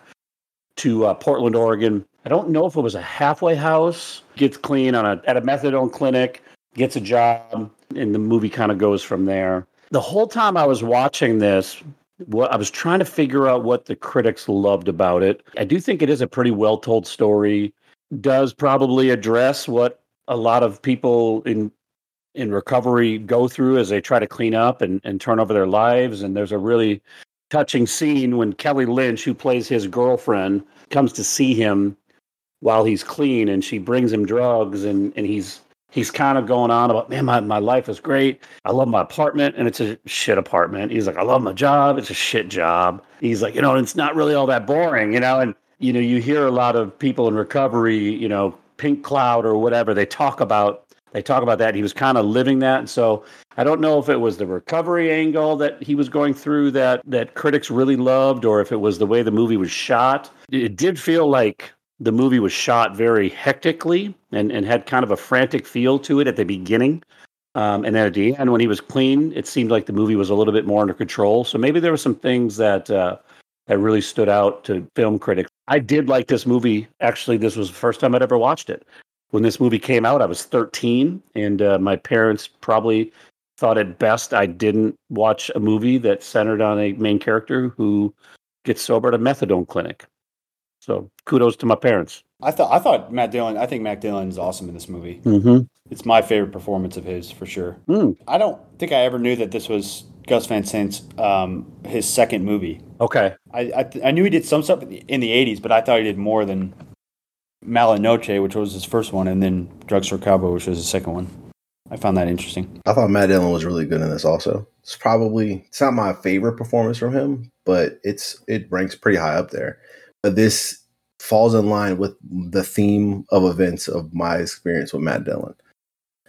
to uh, Portland, Oregon. I don't know if it was a halfway house, gets clean on a, at a methadone clinic, gets a job, and the movie kind of goes from there. The whole time I was watching this, I was trying to figure out what the critics loved about it. I do think it is a pretty well told story does probably address what a lot of people in in recovery go through as they try to clean up and, and turn over their lives. And there's a really touching scene when Kelly Lynch, who plays his girlfriend, comes to see him while he's clean and she brings him drugs and, and he's he's kind of going on about man my, my life is great i love my apartment and it's a shit apartment he's like i love my job it's a shit job he's like you know it's not really all that boring you know and you know, you hear a lot of people in recovery, you know, pink cloud or whatever, they talk about they talk about that. He was kind of living that. And so I don't know if it was the recovery angle that he was going through that that critics really loved or if it was the way the movie was shot. It did feel like the movie was shot very hectically and, and had kind of a frantic feel to it at the beginning. Um, and then at the end, when he was clean, it seemed like the movie was a little bit more under control. So maybe there were some things that uh, that really stood out to film critics. I did like this movie. Actually, this was the first time I'd ever watched it. When this movie came out, I was 13, and uh, my parents probably thought it best I didn't watch a movie that centered on a main character who gets sober at a methadone clinic. So kudos to my parents. I thought I thought Matt Dillon. I think Matt Dillon is awesome in this movie. Mm-hmm. It's my favorite performance of his for sure. Mm. I don't think I ever knew that this was Gus Van Sant's um, his second movie. Okay. I I, I, knew he did some stuff in the '80s, but I thought he did more than Mala Noche, which was his first one, and then Drugstore Cowboy, which was his second one. I found that interesting. I thought Matt Dillon was really good in this. Also, it's probably it's not my favorite performance from him, but it's it ranks pretty high up there. But this falls in line with the theme of events of my experience with Matt Dillon.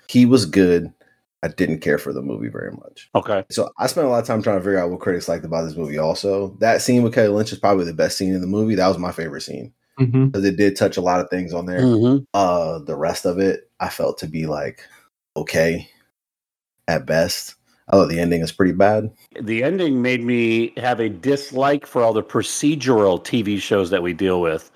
He was good. I didn't care for the movie very much. Okay. So I spent a lot of time trying to figure out what critics liked about this movie. Also, that scene with Kelly Lynch is probably the best scene in the movie. That was my favorite scene because mm-hmm. it did touch a lot of things on there. Mm-hmm. Uh, the rest of it, I felt to be like okay at best. I thought the ending is pretty bad. The ending made me have a dislike for all the procedural TV shows that we deal with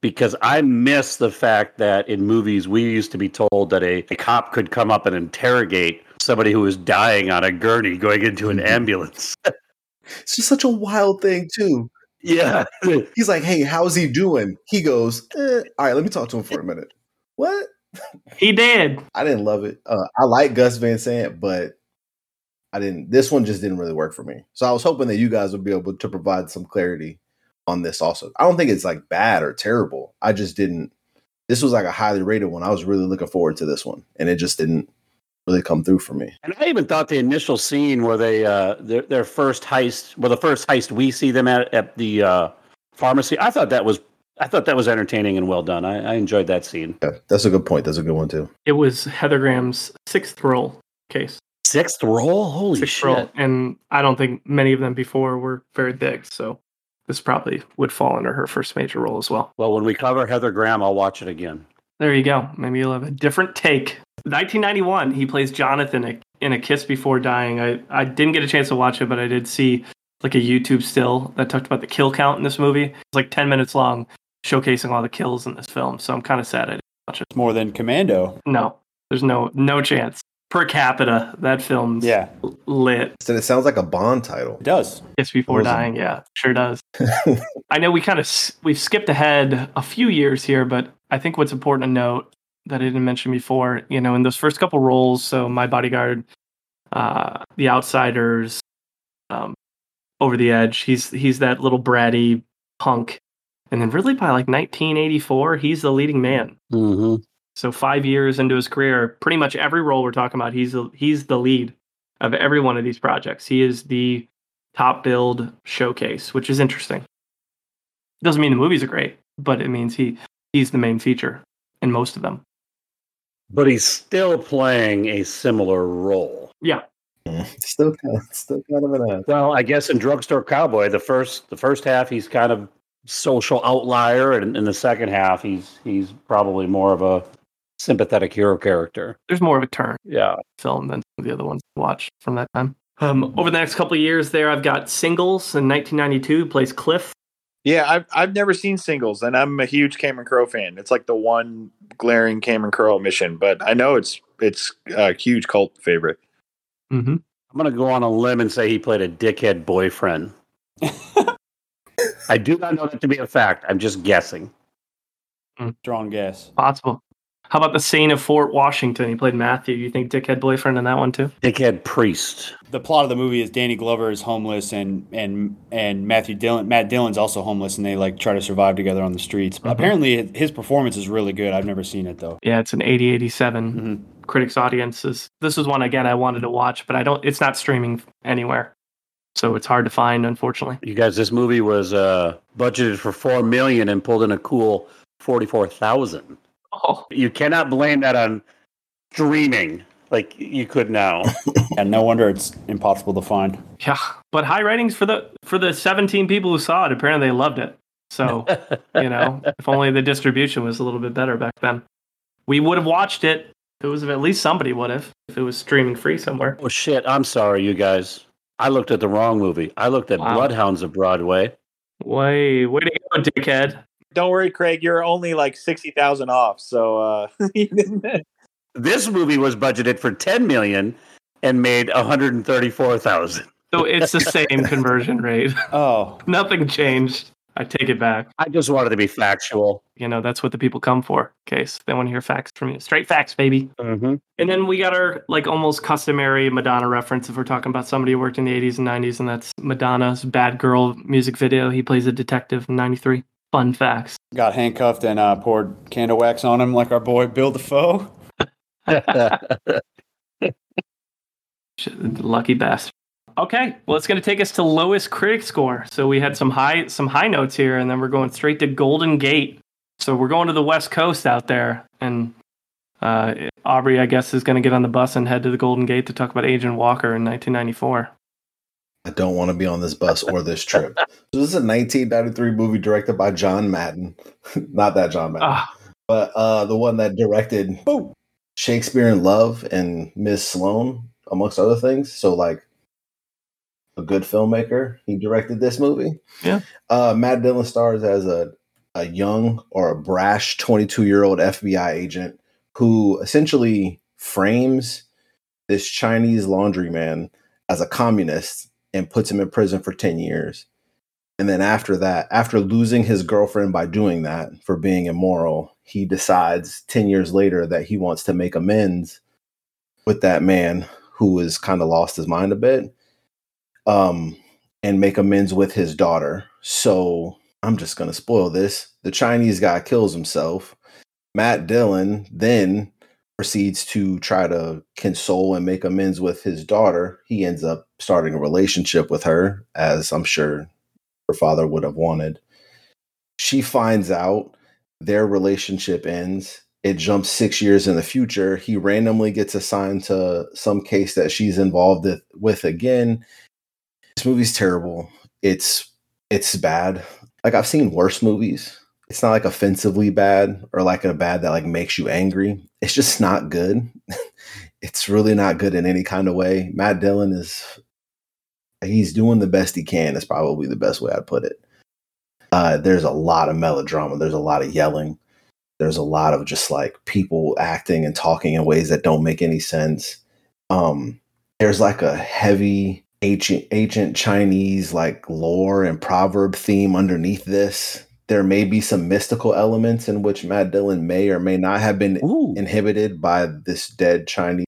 because I miss the fact that in movies we used to be told that a, a cop could come up and interrogate somebody who was dying on a gurney going into an ambulance. it's just such a wild thing, too. Yeah. He's like, hey, how's he doing? He goes, eh, all right, let me talk to him for a minute. What? He did. I didn't love it. Uh, I like Gus Van Sant, but I didn't. This one just didn't really work for me. So I was hoping that you guys would be able to provide some clarity on this also. I don't think it's like bad or terrible. I just didn't this was like a highly rated one. I was really looking forward to this one and it just didn't really come through for me. And I even thought the initial scene where they uh their, their first heist, well the first heist we see them at at the uh pharmacy, I thought that was I thought that was entertaining and well done. I, I enjoyed that scene. Yeah, that's a good point. That's a good one too. It was Heather Graham's sixth role case. Sixth role? Holy Sixth shit. role. And I don't think many of them before were very big. So this probably would fall under her first major role as well. Well, when we cover Heather Graham, I'll watch it again. There you go. Maybe you'll have a different take. 1991, he plays Jonathan in A Kiss Before Dying. I, I didn't get a chance to watch it, but I did see like a YouTube still that talked about the kill count in this movie. It's like 10 minutes long, showcasing all the kills in this film. So I'm kind of sad I didn't watch it. It's more than Commando. No, there's no no chance. Per capita, that film's Yeah, lit. And it sounds like a Bond title. it does. Kiss Before Awesome. Dying, yeah, sure does. I know we kind of we've skipped ahead a few years here, but I think what's important to note that I didn't mention before, you know, in those first couple roles, so My Bodyguard, uh, The Outsiders, um, Over the Edge, he's he's that little bratty punk, and then really by like 1984, he's the leading man. Mm-hmm. So five years into his career, pretty much every role we're talking about, he's the, he's the lead of every one of these projects. He is the top build showcase, which is interesting. Doesn't mean the movies are great, but it means he he's the main feature in most of them. But he's still playing a similar role. Yeah, mm, Still kind of, still kind of an ass. Well, I guess in Drugstore Cowboy, the first the first half he's kind of social outlier, and in the second half he's he's probably more of a sympathetic hero character. there's more of a turn Yeah. film than the other ones to watch from that time. Um, over the next couple of years, there I've got singles in 1992 plays Cliff. Yeah, I've I've never seen singles, and I'm a huge Cameron Crowe fan. It's like the one glaring Cameron Crowe omission, but I know it's it's a huge cult favorite. Mm-hmm. I'm gonna go on a limb and say he played a dickhead boyfriend. I do not know that to be a fact. I'm just guessing. Strong guess. Possible. How about the Saint of Fort Washington? He played Matthew. You think dickhead boyfriend in that one too? Dickhead priest. The plot of the movie is Danny Glover is homeless and and and Matthew Dillon Matt Dillon's also homeless and they like try to survive together on the streets. But apparently his performance is really good. I've never seen it though. Yeah, it's an 80 87 Mhm. critics audiences. This is one again I wanted to watch, but I don't. It's not streaming anywhere, so it's hard to find. Unfortunately, You guys, this movie was uh, budgeted for four million and pulled in a cool forty-four thousand. Oh, You cannot blame that on streaming like you could now. And no wonder it's impossible to find. yeah. But high ratings for the for the 17 people who saw it. Apparently, they loved it. So you know, if only the distribution was a little bit better back then, we would have watched it. It was at least somebody would have if it was streaming free somewhere. oh shit! I'm sorry, you guys. I looked at the wrong movie. I looked at Wow. Bloodhounds of Broadway. Way way to go, dickhead. Don't worry, Craig. You're only like sixty thousand off, so uh, This movie was budgeted for ten million and made one hundred and thirty-four thousand. So it's the same conversion rate. Oh, Nothing changed. I take it back. I just wanted to be factual. You know, that's what the people come for. Case they want to hear facts from you. Straight facts, baby. Mm-hmm. And then we got our like almost customary Madonna reference if we're talking about somebody who worked in the 80s and 90s, and that's Madonna's Bad Girl music video. He plays a detective in 93. Fun facts. got handcuffed and uh, poured candle wax on him like our boy Bill Dafoe. Lucky bastard. Okay, well, it's going to take us to lowest critic score. So we had some high some high notes here, and then we're going straight to Golden Gate. So we're going to the West Coast out there, and uh, Aubrey, I guess, is going to get on the bus and head to the Golden Gate to talk about Agent Walker in 1994. I don't want to be on this bus or this trip. so this is a 1993 movie directed by John Madden. Not that John Madden, Ah, but uh, the one that directed Shakespeare in Love and Miss Sloane, amongst other things. So like a good filmmaker. He directed this movie. Yeah. Uh, Matt Dillon stars as a a young or a brash 22 year old FBI agent who essentially frames this Chinese laundryman as a communist and puts him in prison for 10 years. And then after that, after losing his girlfriend by doing that for being immoral, he decides 10 years later that he wants to make amends with that man who has kind of lost his mind a bit um, and make amends with his daughter. So I'm just going to spoil this. The Chinese guy kills himself. Matt Dillon then proceeds to try to console and make amends with his daughter. He ends up starting a relationship with her, as I'm sure her father would have wanted. She finds out their relationship ends. It jumps six years in the future. He randomly gets assigned to some case that she's involved with, again. This movie's terrible. It's it's bad. Like I've seen worse movies. It's not like offensively bad or like a bad that like makes you angry. It's just not good. it's really not good in any kind of way. Matt Dillon is he's doing the best he can. Is probably the best way I'd put it. Uh, there's a lot of melodrama. There's a lot of yelling. There's a lot of just like people acting and talking in ways that don't make any sense. Um, there's like a heavy ancient ancient Chinese like lore and proverb theme underneath this. There may be some mystical elements in which Matt Dillon may or may not have been Ooh. inhibited by this dead Chinese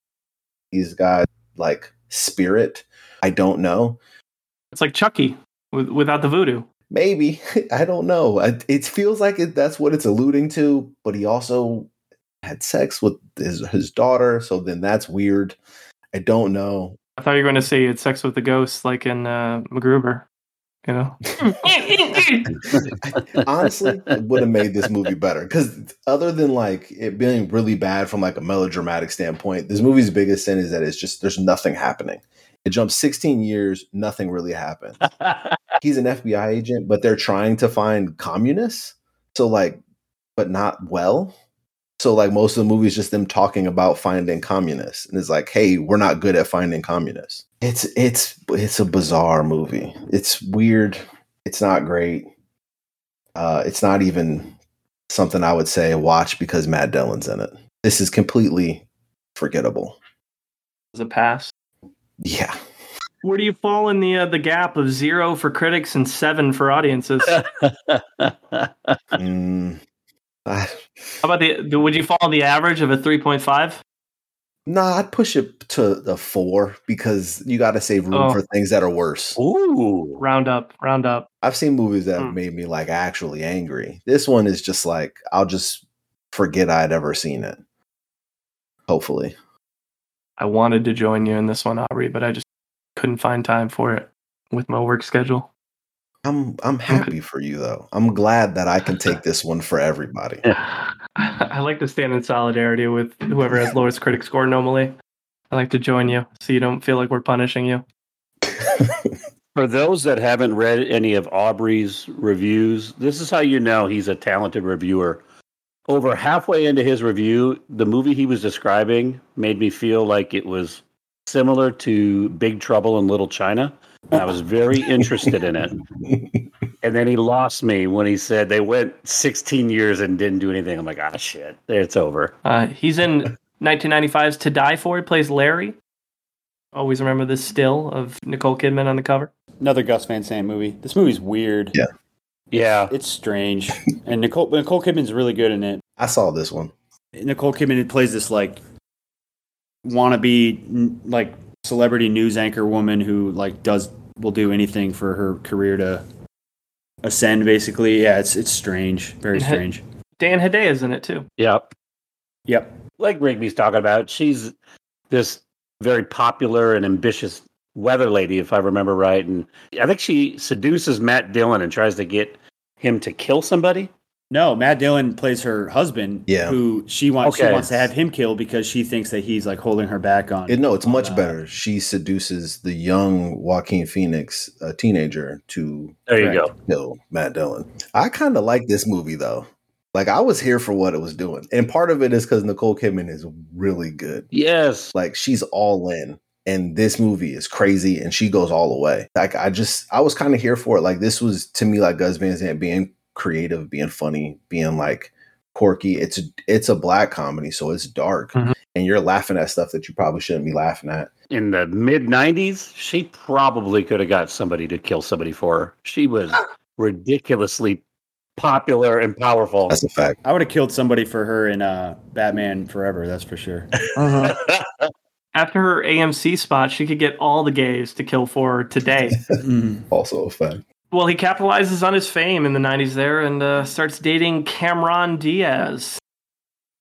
guy like spirit. I don't know. It's like Chucky with, without the voodoo. Maybe I don't know. I, it feels like it, that's what it's alluding to. But he also had sex with his his daughter, so then that's weird. I don't know. I thought you were going to say you had sex with the ghost, like in uh, MacGruber. You know, Honestly, it would have made this movie better because other than like it being really bad from like a melodramatic standpoint, this movie's biggest sin is that it's just there's nothing happening. It jumps 16 years, nothing really happens. He's an FBI agent, but they're trying to find communists. So like, but not well. So like most of the movie is just them talking about finding communists, and it's like, hey, we're not good at finding communists. It's it's it's a bizarre movie. It's weird. It's not great. Uh, it's not even something I would say watch because Matt Dillon's in it. This is completely forgettable. as a pass. Yeah. Where do you fall in the uh, the gap of zero for critics and seven for audiences? Mm, I, about the, the? Would you fall in the average of a three point five? nah, I'd push it to the four because you got to save room Oh. for things that are worse. Ooh. Round up, round up. I've seen movies that have Hmm. made me like actually angry. This one is just like I'll just forget I'd ever seen it. Hopefully. I wanted to join you in this one, Aubrey, but I just couldn't find time for it with my work schedule. I'm I'm happy for you though. I'm glad that I can take this one for everybody. Yeah. I like to stand in solidarity with whoever has lowest critic score normally. I like to join you so you don't feel like we're punishing you. For those that haven't read any of Aubrey's reviews, this is how you know he's a talented reviewer. Over halfway into his review, the movie he was describing made me feel like it was similar to Big Trouble in Little China. And I was very interested in it. And then he lost me when he said they went 16 years and didn't do anything. I'm like, ah, shit, it's over. Uh, he's in 1995's To Die For. He plays Larry. Always remember this still of Nicole Kidman on the cover. Another Gus Van Sant movie. This movie's weird. Yeah. Yeah. It's strange. and Nicole Nicole Kidman's really good in it. I saw this one. Nicole Kidman plays this like wannabe n- like celebrity news anchor woman who like does will do anything for her career to ascend basically. Yeah, it's it's strange. Very strange. Dan Hedaya is in it too. Yep. Yep. like Rigby's talking about, she's this very popular and ambitious weather lady, if I remember right. And I think she seduces Matt Dillon and tries to get him to kill somebody. No, Matt Dillon plays her husband. Yeah. Who she wants she wants to have him killed because she thinks that he's like holding her back on It, no, it's on, much uh, better. She seduces the young Joaquin Phoenix, a teenager, to There you Correct. go. kill Matt Dillon. I kind of like this movie though. Like I was here for what it was doing, and part of it is because Nicole Kidman is really good. Yes. Like she's all in, and this movie is crazy, and she goes all the way. Like I just, I was kind of here for it. Like this was to me like Gus Van Sant being creative, being funny, being like quirky. It's a, it's a black comedy, so it's dark, Mhm. and you're laughing at stuff that you probably shouldn't be laughing at. In the mid 90s, she probably could have got somebody to kill somebody for her. She was ridiculously popular and powerful. That's a fact. I would have killed somebody for her in uh, Batman Forever. That's for sure. After her AMC spot, she could get all the gays to kill for her today. Mm. Also a fact. Well, he capitalizes on his fame in the 90s there and uh, starts dating Cameron Diaz.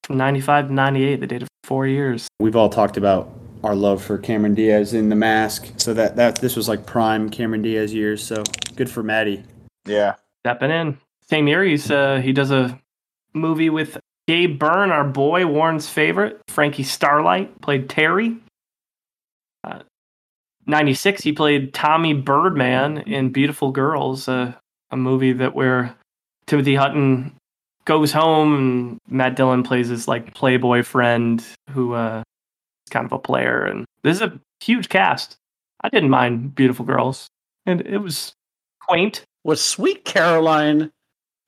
From 95 to 98, they dated for four years. We've all talked about our love for Cameron Diaz in The Mask. So that that this was like prime Cameron Diaz years. So good for Maddie. Yeah. Stepping in. Same year, he's, uh, he does a movie with Gabe Byrne, our boy, Warren's favorite. Frankie Starlight played Terry. Uh, 96, he played Tommy Birdman in Beautiful Girls, uh, a movie that where Timothy Hutton goes home and Matt Dillon plays his like playboy friend who uh, is kind of a player. And this is a huge cast. I didn't mind Beautiful Girls, and it was quaint. Was Sweet Caroline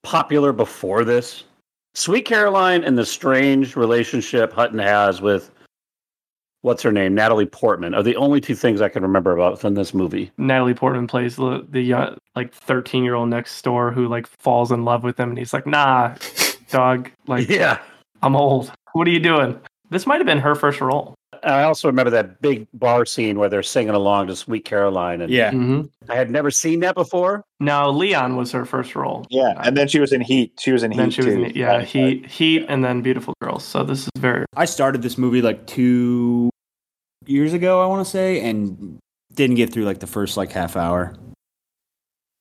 popular before this? Sweet Caroline and the strange relationship Hutton has with what's her name, Natalie Portman, are the only two things I can remember about from this movie. Natalie Portman plays the the uh, like thirteen year old next door who like falls in love with him, and he's like, "Nah, dog, like Yeah. I'm old. What are you doing?" This might have been her first role. I also remember that big bar scene where they're singing along to Sweet Caroline, and Yeah. hmm I had never seen that before. No, Leon was her first role. Yeah, and then she was in Heat. She was in And Heat she was too. in, yeah, Heat, Heat, and then Beautiful Girls. So this is very I started this movie like two years ago, I want to say, and didn't get through like the first like half hour.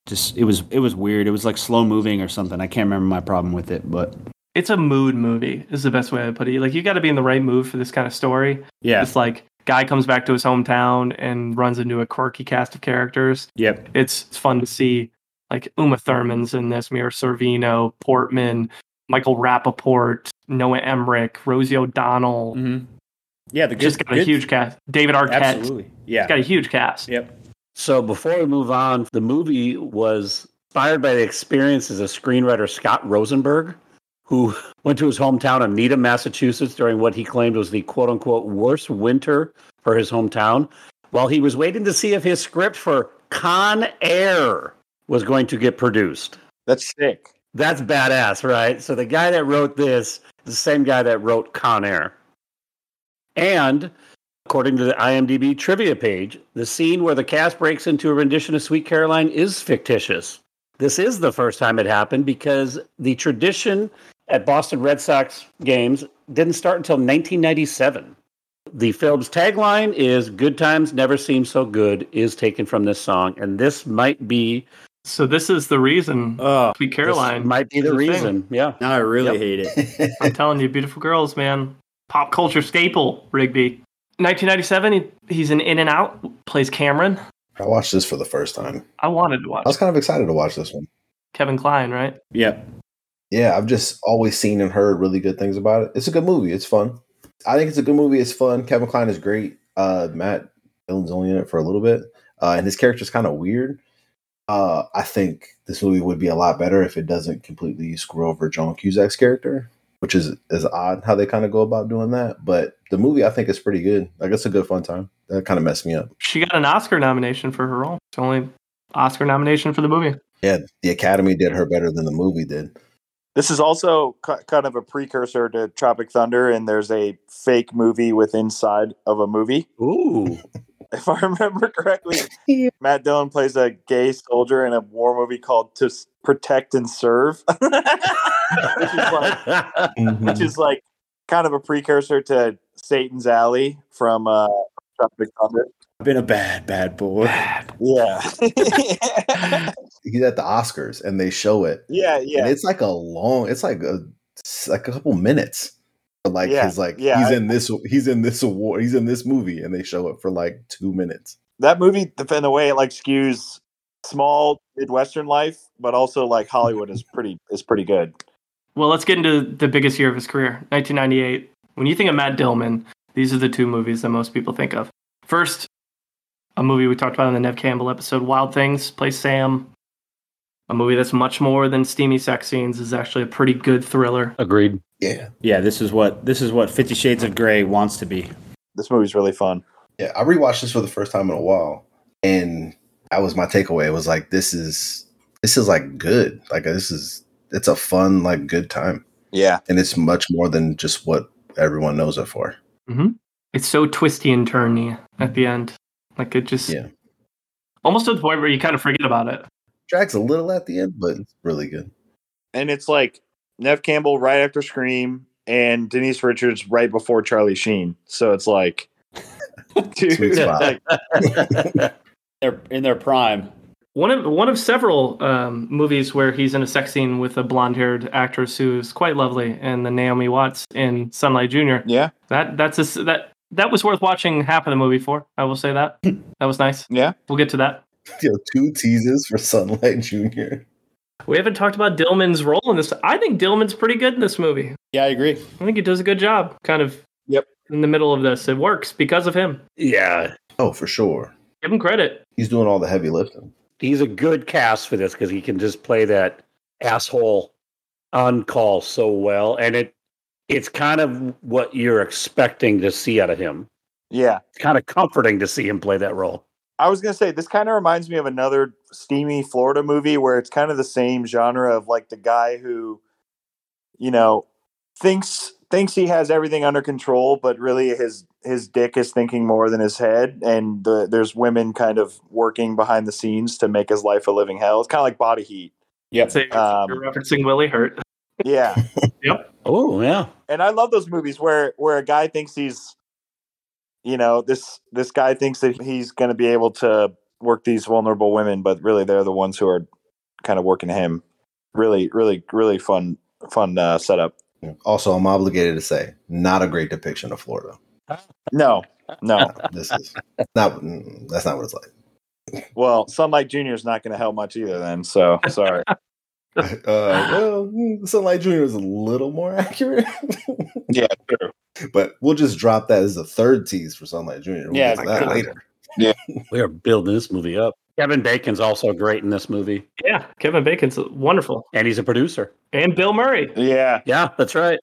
Just it was it was weird. It was like slow moving or something. I can't remember my problem with it, but it's a mood movie. Is the best way to put it. Like you got to be in the right mood for this kind of story. yeah, It's like guy comes back to his hometown and runs into a quirky cast of characters. yep, It's, it's fun to see like Uma Thurman's in this, Mira Sorvino, Portman, Michael Rapaport, Noah Emmerich, Rosie O'Donnell. hmm yeah. The Just good- got a huge cast. David Arquette. absolutely, yeah, It's Got a huge cast. yep. So before we move on, the movie was inspired by the experiences of screenwriter Scott Rosenberg, who went to his hometown of Needham, Massachusetts during what he claimed was the quote unquote worst winter for his hometown, while he was waiting to see if his script for Con Air was going to get produced. That's sick. That's badass, right? So the guy that wrote this is the same guy that wrote Con Air. And according to the IMDb trivia page, the scene where the cast breaks into a rendition of Sweet Caroline is fictitious. This is the first time it happened because the tradition at Boston Red Sox games didn't start until 1997. The film's tagline is Good Times Never Seem So Good is taken from this song. And this might be So this is the reason Oh, Sweet Caroline. might be the is a thing. reason. Yeah. now I really Yep. hate it. I'm telling you, beautiful girls, man. Pop culture staple, Rigby. 1997, he, he's in In and Out, plays Cameron. I watched this for the first time. I wanted to watch I was kind of excited to watch this one. Kevin Kline, right? Yep. Yeah, I've just always seen and heard really good things about it. It's a good movie. It's fun. I think it's a good movie. It's fun. Kevin Kline is great. Uh, Matt Dillon's only in it for a little bit, uh, and his character is kind of weird. Uh, I think this movie would be a lot better if it doesn't completely screw over Joan Cusack's character, which is is odd how they kind of go about doing that. But the movie, I think, is pretty good. Like it's a good fun time. That kind of messed me up. She got an Oscar nomination for her role. It's only Oscar nomination for the movie. Yeah, the Academy did her better than the movie did. This is also ki- kind of a precursor to Tropic Thunder, and there's a fake movie with inside of a movie. Ooh. If I remember correctly, Matt Dillon plays a gay soldier in a war movie called "To S- Protect and Serve," which is like which is like kind of a precursor to Satan's Alley from uh, Tropic Thunder. I've been a bad, bad boy. Yeah, He's at the Oscars and they show it, yeah, and yeah. it's like a long it's like a it's like a couple minutes like Yeah, his like yeah, he's I- in this he's in this award he's in this movie and they show it for like two minutes That movie, in a way, it like skews small midwestern life, but also like Hollywood is pretty is pretty good. Well, let's get into the biggest year of his career, 1998. When you think of Matt Dillman, these are the two movies that most people think of. First, a movie we talked about in the Neve Campbell episode, Wild Things, plays Sam. A movie that's much more than steamy sex scenes is actually a pretty good thriller. Agreed. yeah Yeah, this is what this is what Fifty Shades of Grey wants to be. This movie's really fun. yeah I rewatched this for the first time in a while and that was my takeaway it was like this is this is like good like this is it's a fun like good time Yeah, and it's much more than just what everyone knows it for mm-hmm. It's so twisty and turny at the end. Like it just Yeah. almost to the point where you kind of forget about it. drags a little at the end but it's really good and it's like Neve Campbell right after Scream and Denise Richards right before Charlie Sheen. So it's like, dude, Sweet like, They're in their prime. One of one of several um, movies where he's in a sex scene with a blonde-haired actress who's quite lovely, and the Naomi Watts in Sunlight Junior. yeah, That that's a s that that was worth watching half of the movie for. I will say that that was nice. yeah. We'll get to that. Yo, two teases for Sunlight Junior. We haven't talked about Dillman's role in this. I think Dillman's pretty good in this movie. Yeah, I agree. I think he does a good job. Kind of. Yep. In the middle of this, it works because of him. Yeah. Oh, for sure. Give him credit. He's doing all the heavy lifting. He's a good cast for this because he can just play that asshole on call so well, and it it's kind of what you're expecting to see out of him. Yeah. It's kind of comforting to see him play that role. I was gonna say this kind of reminds me of another steamy Florida movie where it's kind of the same genre of like the guy who, you know, thinks thinks he has everything under control, but really his his dick is thinking more than his head, and the, there's women kind of working behind the scenes to make his life a living hell. It's kind of like Body Heat. Yep. Say Um, you're referencing Willie Hurt. Yeah, yep. Oh yeah, and I love those movies where where a guy thinks he's, you know, this this guy thinks that he's going to be able to work these vulnerable women, but really they're the ones who are kind of working him. Really, really, really fun fun uh, setup. Also, I'm obligated to say, not a great depiction of Florida. No, no. This is not. That's not what it's like. Well, Sunlight Junior is not going to help much either. Then, so sorry. Uh, well, Sunlight Junior is a little more accurate, yeah, true. but we'll just drop that as the third tease for Sunlight Junior. We'll Yeah, get to that good. Later. we are building this movie up. Kevin Bacon's also great in this movie, Yeah, Kevin Bacon's wonderful. and he's a producer. And Bill Murray. Yeah, Yeah, that's right.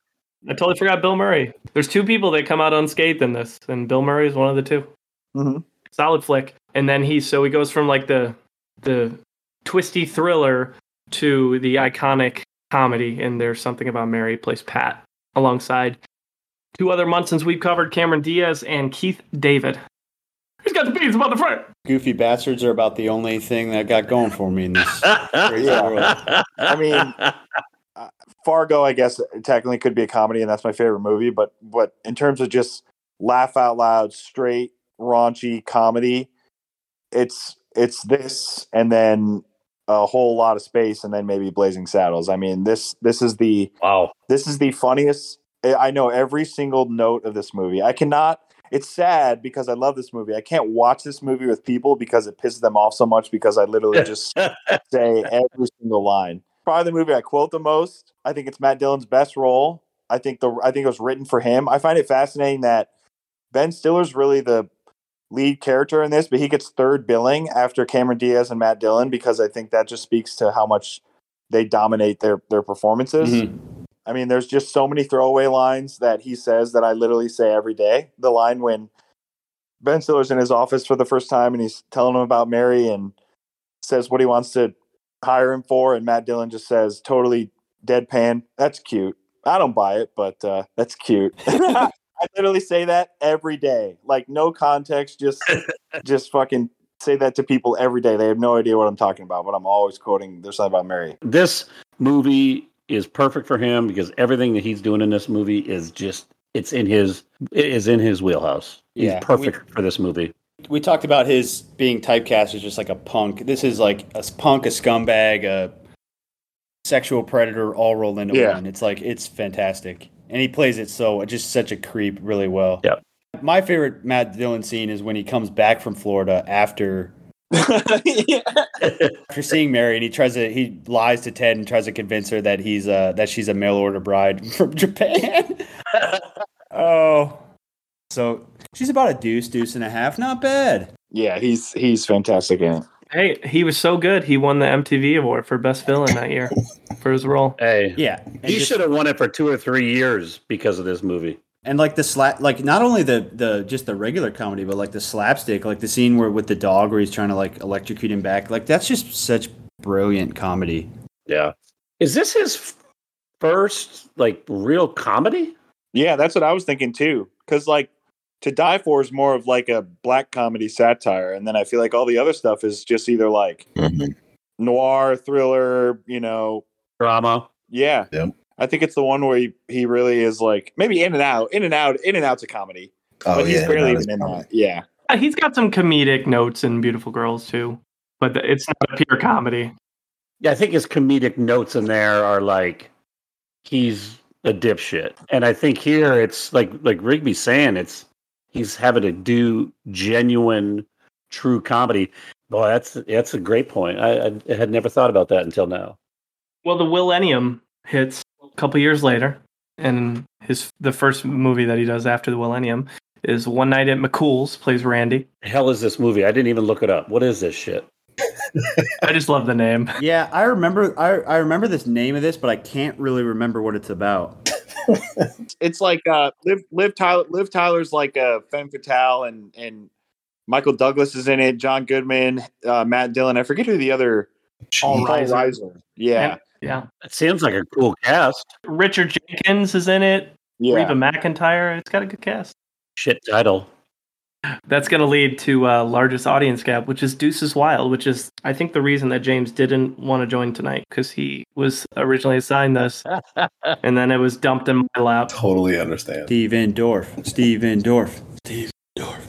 I totally forgot Bill Murray. There's two people that come out unscathed in this, and Bill Murray is one of the 2 Mhm. Solid flick. And then he so he goes from like the the twisty thriller to the iconic comedy. And there's something about Mary plays Pat alongside two other Munsons we've covered: Cameron Diaz and Keith David. He's got the beans about the front. Goofy bastards are about the only thing that got going for me in this. Crazy Yeah. world. I mean, uh, Fargo, I guess technically could be a comedy, and that's my favorite movie. But but in terms of just laugh out loud, straight raunchy comedy, it's it's this, and then a whole lot of space, and then maybe Blazing Saddles. I mean this this is the wow. this is the funniest. I I know every single note of this movie. I cannot. It's sad because I love this movie. I can't watch this movie with people because it pisses them off so much because I literally just say every single line. Probably the movie I quote the most. I think it's Matt Dillon's best role. I think the I think it was written for him. I find it fascinating that Ben Stiller's really the lead character in this, but he gets third billing after Cameron Diaz and Matt Dillon because I think that just speaks to how much they dominate their their performances. Mhm. I mean, there's just so many throwaway lines that he says that I literally say every day. The line when Ben Stiller's in his office for the first time and he's telling him about Mary and says what he wants to hire him for, and Matt Dillon just says totally deadpan. That's cute. I don't buy it, but uh, that's cute. I literally say that every day, like no context, just just fucking say that to people every day. They have no idea what I'm talking about, but I'm always quoting. There's something about Mary. this movie is perfect for him because everything that he's doing in this movie is just it's in his it is in his wheelhouse. He's Yeah, perfect for this movie. We talked about his being typecast as just like a punk. This is like a punk, a scumbag, a sexual predator, all rolled into Yeah. one. It's like it's fantastic, and he plays it so just such a creep really well. Yep. My favorite Matt Dillon scene is when he comes back from Florida after after seeing Mary, and he tries to he lies to Ted and tries to convince her that he's uh that she's a mail order bride from Japan. oh, so she's about a deuce, deuce and a half. Not bad. Yeah, he's he's fantastic in it. Hey, he was so good. He won the MTV award for best villain that year for his role. Hey, Yeah, he should have won it for two or three years because of this movie. And like the slap, like not only the the just the regular comedy, but like the slapstick, like the scene where with the dog where he's trying to like electrocute him back. Like that's just such brilliant comedy. Yeah. Is this his f- first like real comedy? Yeah, that's what I was thinking too. Because like to die for is more of like a black comedy satire, and then I feel like all the other stuff is just either like mm-hmm. noir, thriller, you know. Drama. Yeah, Yep. I think it's the one where he, he really is like maybe in and out, in and out, in and out's a comedy, Oh but he's yeah, barely not even in that. Yeah, Uh, He's got some comedic notes in Beautiful Girls too, but the- it's not a pure comedy. Yeah, I think his comedic notes in there are like he's a dipshit. And I think here it's like like Rigby's saying, it's he's having to do genuine, true comedy. Boy, that's that's a great point. I, I had never thought about that until now. Well, the Millennium hits a couple years later, and his the first movie that he does after the Millennium is One Night at McCool's, plays Randy. The hell is this movie? I didn't even look it up. What is this shit? I just love the name. Yeah, I remember. I, I remember this name of this, but I can't really remember what it's about. It's like uh, Liv, Liv Tyler. Liv Tyler's like a femme fatale, and and Michael Douglas is in it. John Goodman, uh, Matt Dillon. I forget who the other. Paul Reiser. Reiser. Yeah, And- yeah. It seems like a cool cast. Richard Jenkins is in it. yeah. Reba McEntire. It's got a good cast. Shit title. That's going to lead to uh, largest audience gap, which is Deuces Wild, which is I think the reason that James didn't want to join tonight because he was originally assigned this, and then it was dumped in my lap. Totally understand. Stephen Dorff. Stephen Dorff. Steve. Endorf.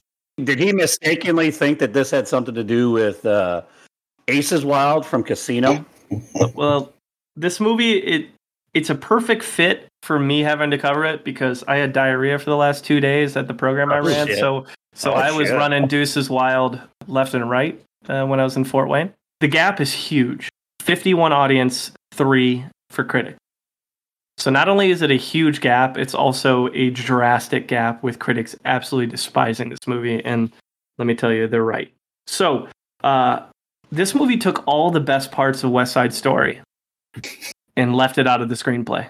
Did he mistakenly think that this had something to do with uh, Aces Wild from Casino? Well, this movie it it's a perfect fit for me having to cover it because I had diarrhea for the last two days at the program I Oh, ran. shit. So so Oh, I was shit. running Deuces Wild left and right uh, when I was in Fort Wayne. The gap is huge. 51 audience, 3 for critics. So not only is it a huge gap, it's also a drastic gap with critics absolutely despising this movie and let me tell you they're right. So, uh this movie took all the best parts of West Side Story and left it out of the screenplay.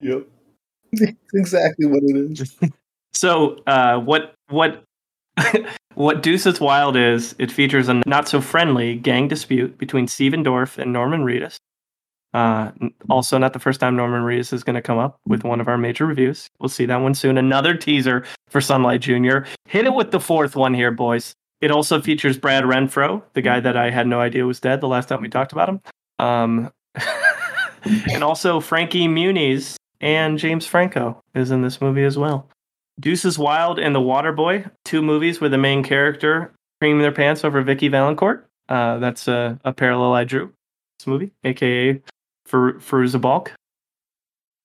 Yep. That's exactly what it is. So, uh, what what what Deuces Wild is? It features a not so friendly gang dispute between Stephen Dorff and Norman Reedus. Uh, also, not the first time Norman Reedus is going to come up with one of our major reviews. We'll see that one soon. Another teaser for Sunlight Junior. Hit it with the fourth one here, boys. It also features Brad Renfro, the guy that I had no idea was dead the last time we talked about him. Um, and also Frankie Muniz and James Franco is in this movie as well. Deuces Wild and The Waterboy, two movies where the main character creaming their pants over Vicki Vallencourt. Uh, that's a, a parallel I drew. This movie, aka Fer- Fairuza Balk.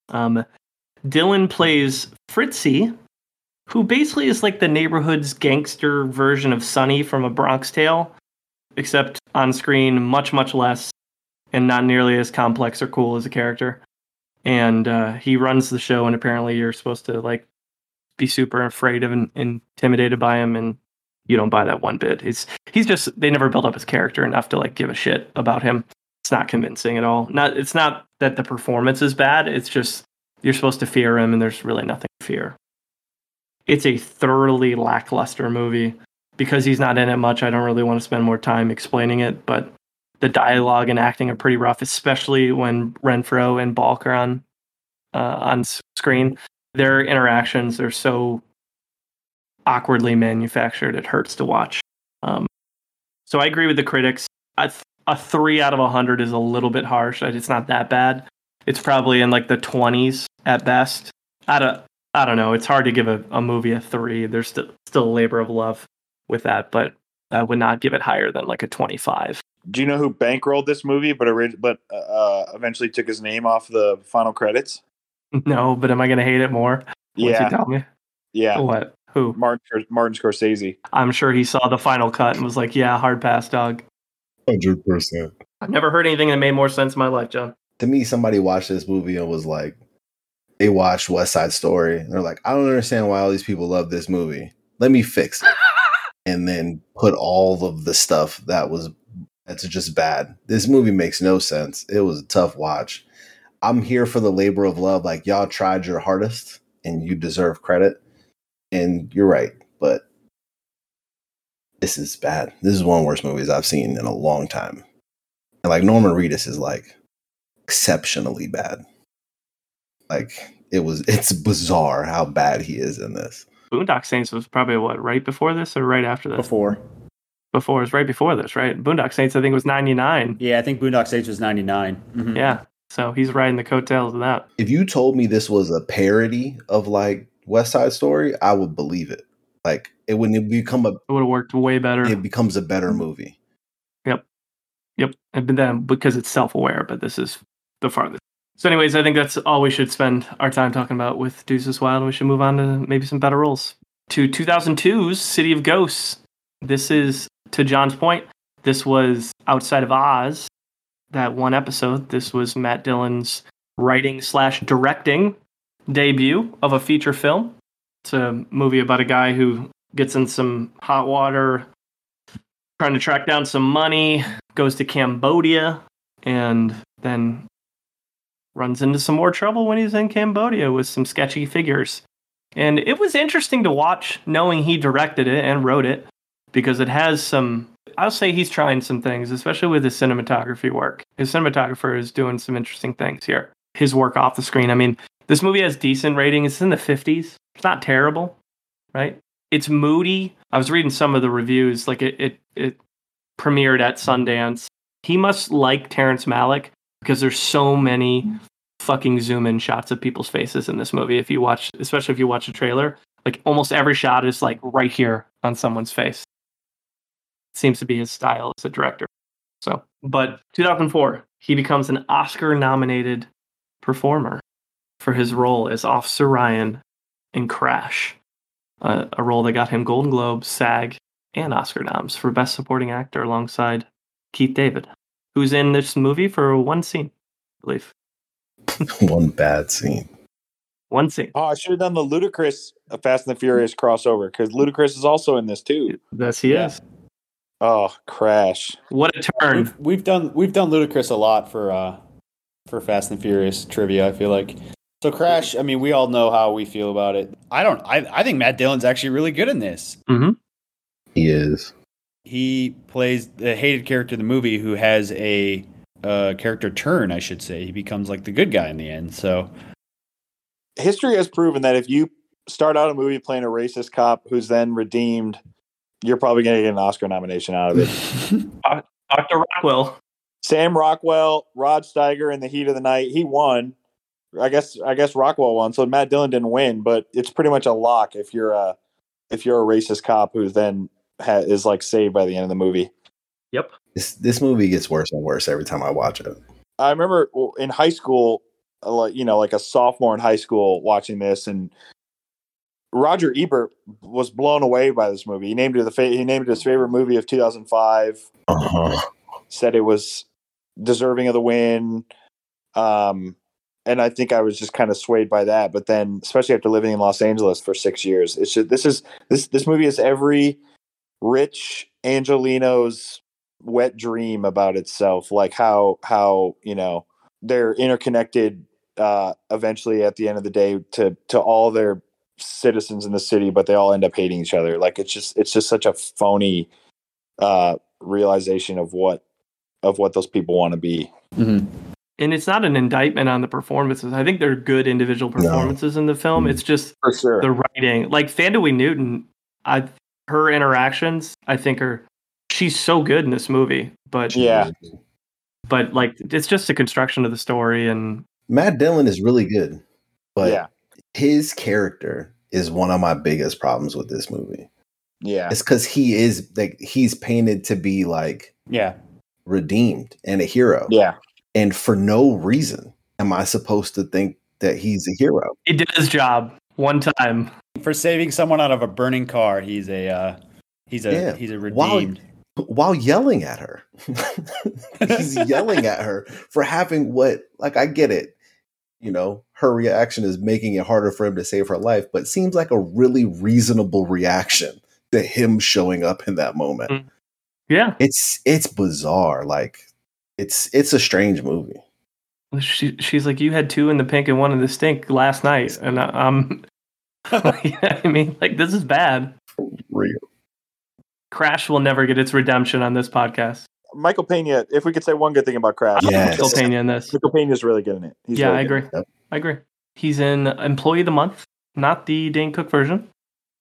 Um, Dillon plays Fritzy, who basically is like the neighborhood's gangster version of Sonny from A Bronx Tale, except on screen much much less and not nearly as complex or cool as a character. And uh, he runs the show, and apparently you're supposed to like be super afraid of and intimidated by him, and you don't buy that one bit. He's he's just they never built up his character enough to like give a shit about him. It's not convincing at all. Not it's not that the performance is bad. It's just you're supposed to fear him, and there's really nothing to fear. It's a thoroughly lackluster movie because he's not in it much. I don't really want to spend more time explaining it, but the dialogue and acting are pretty rough, especially when Renfro and Balk are on uh, on screen. Their interactions are so awkwardly manufactured; it hurts to watch. Um, so I agree with the critics. A, th- a three out of a hundred is a little bit harsh. It's not that bad. It's probably in like the twenties at best. I don't, I don't know. It's hard to give a, a movie a three. There's still still a labor of love with that, but I would not give it higher than like a twenty-five. Do you know who bankrolled this movie, but orig- but uh, eventually took his name off the final credits? No, but am I gonna hate it more? Once you Yeah, tell me. yeah. What? Who? Martin Martin Scorsese. I'm sure he saw the final cut and was like, "Yeah, hard pass, dog." Hundred percent. I've never heard anything that made more sense in my life, John. To me, somebody watched this movie and was like, they watched West Side Story. And they're like, I don't understand why all these people love this movie. Let me fix it. and then put all of the stuff that was that's just bad. This movie makes no sense. It was a tough watch. I'm here for the labor of love. Like y'all tried your hardest and you deserve credit. And you're right, but this is bad. This is one of the worst movies I've seen in a long time. And like Norman Reedus is like exceptionally bad. Like it was it's bizarre how bad he is in this. Boondock Saints was probably what right before this or right after this? Before. Before it was right before this, right? Boondock Saints, I think, it was '99. Yeah, I think Boondock Saints was 99. Mhm. Yeah, so he's riding the coattails of that. If you told me this was a parody of like West Side Story, I would believe it. Like it wouldn't become a It would have worked way better. it becomes a better movie. Yep, Yep. and then because it's self-aware, but this is the farthest. So, anyways, I think that's all we should spend our time talking about with Deuces Wild. We should move on to maybe some better roles. To 2002's City of Ghosts. This is, to John's point, this was outside of Oz. That one episode. This was Matt Dillon's writing slash directing debut of a feature film. It's a movie about a guy who gets in some hot water, trying to track down some money, goes to Cambodia, and then runs into some more trouble when he's in Cambodia with some sketchy figures. And it was interesting to watch, knowing he directed it and wrote it, because it has some. I'll say he's trying some things, especially with his cinematography work. His cinematographer is doing some interesting things here. His work off the screen. I mean, this movie has decent rating. It's in the 50s. It's not terrible, right? It's moody. I was reading some of the reviews. Like it, it, it premiered at Sundance. He must like Terrence Malick because there's so many fucking zoom in shots of people's faces in this movie. If you watch, especially if you watch a trailer, like almost every shot is like right here on someone's face. Seems to be his style as a director. So, but 2004, he becomes an Oscar nominated performer for his role as Officer Ryan in Crash, uh, a role that got him Golden Globe, SAG, and Oscar noms for Best Supporting Actor alongside Keith David, who's in this movie for one scene, I believe. One bad scene. One scene. Oh, I should have done the Ludacris Fast and the Furious crossover because Ludacris is also in this too. Yes, he Yeah. is. Oh, Crash. What a turn. We've, we've done we've done Ludacris a lot for uh for Fast and Furious trivia. I feel like so Crash. I mean, we all know how we feel about it. I don't. I I think Matt Dillon's actually really good in this. Mm-hmm. He is. He plays the hated character in the movie who has a uh, character turn. I should say he becomes like the good guy in the end. So History has proven that if you start out a movie playing a racist cop who's then redeemed, you're probably going to get an Oscar nomination out of it. Dr. Rockwell. Sam Rockwell, Rod Steiger in the heat of the night, he won. I guess I guess Rockwell won, so Matt Dillon didn't win, but it's pretty much a lock if you're a if you're a racist cop who then ha- is like saved by the end of the movie. Yep. This this movie gets worse and worse every time I watch it. I remember in high school, uh, like you know, like a sophomore in high school, watching this, and Roger Ebert was blown away by this movie. He named it the fa- he named it his favorite movie of 2005. Uh-huh. Said it was deserving of the win. Um, and I think I was just kind of swayed by that. But then, especially after living in Los Angeles for six years, it's just this is this this movie is every rich Angelino's wet dream about itself, like how how you know they're interconnected uh, eventually at the end of the day to to all their citizens in the city, but they all end up hating each other. Like it's just it's just such a phony uh, realization of what of what those people want to be. And it's not an indictment on the performances. I think they're good individual performances in the film. It's just For sure. the writing. Like Thandiwe Newton, I her interactions, I think are she's so good in this movie. But Yeah. but like it's just the construction of the story and Matt Dillon is really good, but yeah. His character is one of my biggest problems with this movie. Yeah. It's because he is like he's painted to be like yeah, redeemed and a hero, Yeah. and for no reason am I supposed to think that he's a hero. he did his job one time. for saving someone out of a burning car, he's a uh, he's a Yeah. he's a While- redeemed. while yelling at her. He's yelling at her for having what, like, I get it. You know, her reaction is making it harder for him to save her life, but seems like a really reasonable reaction to him showing up in that moment. Mm. Yeah, It's it's bizarre. Like, it's it's a strange movie. she, she's like, you had two in the pink and one in the stink last night, and I, I'm. I mean, like this is bad. Real. Crash will never get its redemption on this podcast. Michael Pena, if we could say one good thing about Crash, Yes. Michael Pena in this. Michael Pena is really good in it. He's yeah, really I agree. Yep. I agree. He's in Employee of the Month, not the Dane Cook version,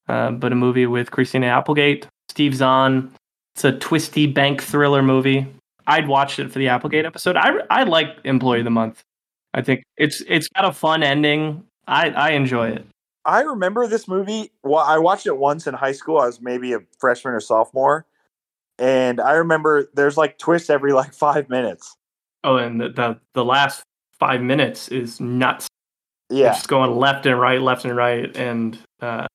uh, but a movie with Christina Applegate, Steve Zahn. It's a twisty bank thriller movie. I'd watched it for the Applegate episode. I I like Employee of the Month. I think it's it's got a fun ending. I I enjoy it. I remember this movie. Well, I watched it once in high school. I was maybe a freshman or sophomore, and I remember there's like twists every like five minutes. Oh, and the the, the last five minutes is nuts. Yeah, It's just going left and right, left and right, and uh,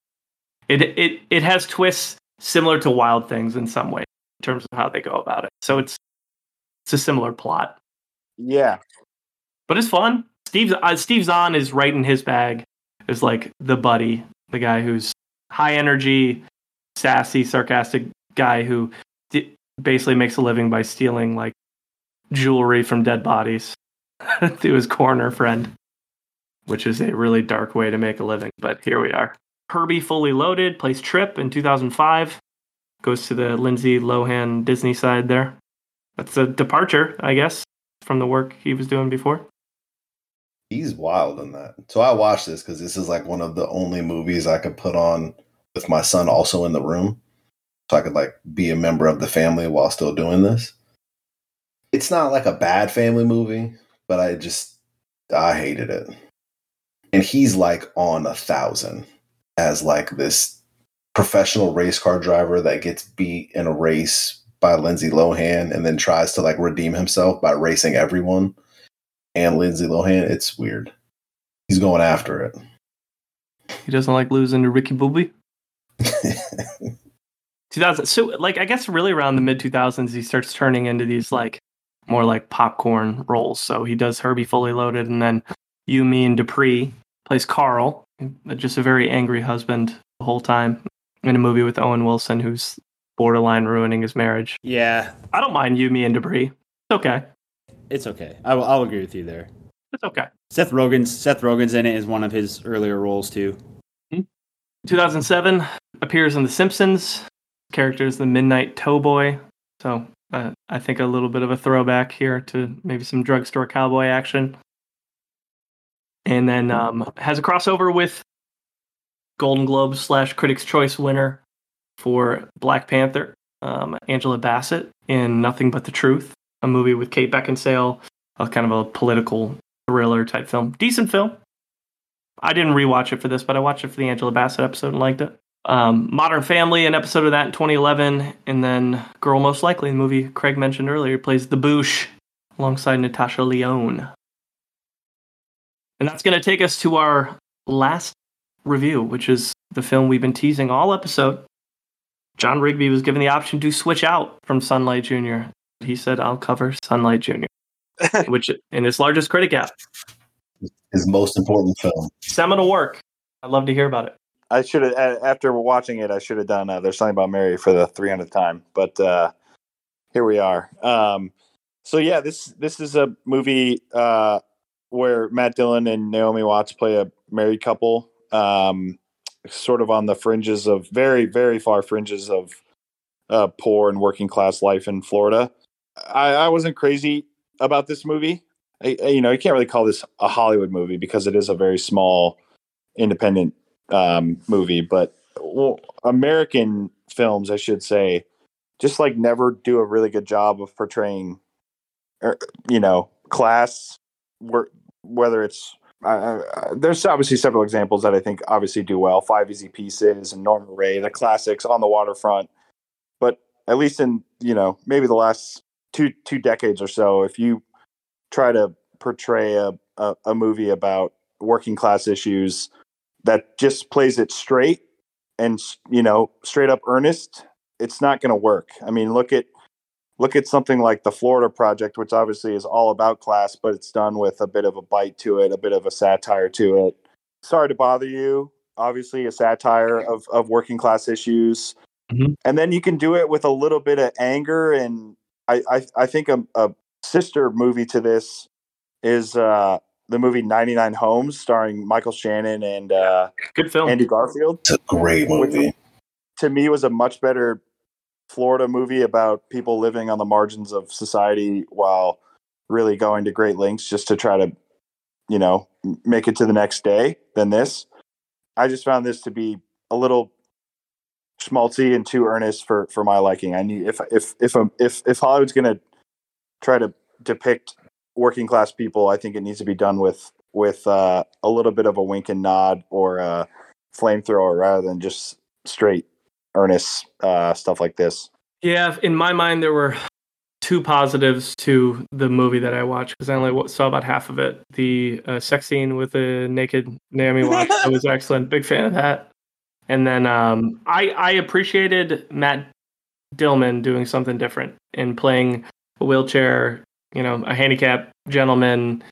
it it it has twists similar to Wild Things in some way in terms of how they go about it. So it's it's a similar plot, yeah, but it's fun. Steve uh, Steve Zahn is right in his bag as like the buddy. the guy who's high energy, sassy, sarcastic guy who basically makes a living by stealing like jewelry from dead bodies to his corner friend, which is a really dark way to make a living. But here we are. Herbie Fully Loaded plays Trip in 2005. Goes to the Lindsay Lohan Disney side there. That's a departure, I guess, from the work he was doing before. He's wild in that. So I watched this because this is like one of the only movies I could put on with my son also in the room. So I could like be a member of the family while still doing this. It's not like a bad family movie, but I just I hated it. And he's like on a thousand as like this professional race car driver that gets beat in a race by Lindsay Lohan and then tries to like redeem himself by racing everyone and Lindsay Lohan. It's weird. He's going after it. He doesn't like losing to Ricky Bobby. 2000. So, like, I guess really around the mid 2000s, he starts turning into these like more like popcorn roles. So he does Herbie Fully Loaded, and then You, Me, and Dupree plays Carl, uh, just a very angry husband the whole time in a movie with Owen Wilson, who's borderline ruining his marriage. Yeah, I don't mind You, Me, and Dupree. It's okay. it's okay. I will, I'll agree with you there. It's okay. Seth Rogen's Seth Rogen's in it is one of his earlier roles too. Hmm. 2007 appears in The Simpsons. Character is the Midnight Towboy. So uh, I think a little bit of a throwback here to maybe some drugstore cowboy action. And then um, has a crossover with Golden Globe slash Critics' Choice winner for Black Panther, um, Angela Bassett in Nothing But the Truth, a movie with Kate Beckinsale, a kind of a political thriller type film. Decent film. I didn't rewatch it for this, but I watched it for the Angela Bassett episode and liked it. Um, Modern Family, an episode of that in 2011, and then Girl Most Likely, the movie Craig mentioned earlier, plays the Boosh alongside Natasha Lyonne. And that's going to take us to our last review, which is the film we've been teasing all episode. John Rigby was given the option to switch out from Sunlight Jr. He said, I'll cover Sunlight Jr., which in his largest critic gap. His most important film. Seminal work. I'd love to hear about it. I should have after watching it. I should have done. Uh, There's something about Mary for the 300th time, but uh, here we are. Um, so yeah, this this is a movie uh, where Matt Dillon and Naomi Watts play a married couple, um, sort of on the fringes of very very far fringes of uh, poor and working class life in Florida. I, I wasn't crazy about this movie. I, I- you know, you can't really call this a Hollywood movie because it is a very small, independent um, movie. But well, American films, I should say, just like never do a really good job of portraying, er, you know, class. Where, whether it's uh, there's obviously several examples that I think obviously do well. Five Easy Pieces and Norma Rae, the classics on the waterfront. But at least in you know maybe the last two two decades or so, if you try to portray a, a, a movie about working class issues that just plays it straight and you know straight up earnest it's not going to work. I mean look at look at something like the florida project which obviously is all about class but it's done with a bit of a bite to it a bit of a satire to it. Sorry to bother you. Obviously a satire of, of working class issues. Mhm. and then you can do it with a little bit of anger and i i, I think a, a sister movie to this is uh the movie 99 homes starring michael shannon and uh Good film. andy garfield It's a great movie. to me was a much better Florida movie about people living on the margins of society while really going to great lengths just to try to, you know, make it to the next day than this. I just found this to be a little schmaltzy and too earnest for for my liking. I need if if if um, if if Hollywood's going to try to depict working class people, I think it needs to be done with with uh, a little bit of a wink and nod or a flamethrower rather than just straight earnest uh, stuff like this. Yeah, in my mind, there were two positives to the movie that I watched because I only saw about half of it. The uh, sex scene with the naked Naomi Watts that was excellent. Big fan of that. And then um, I I appreciated Matt Dillman doing something different and playing a wheelchair, you know, a handicapped gentleman,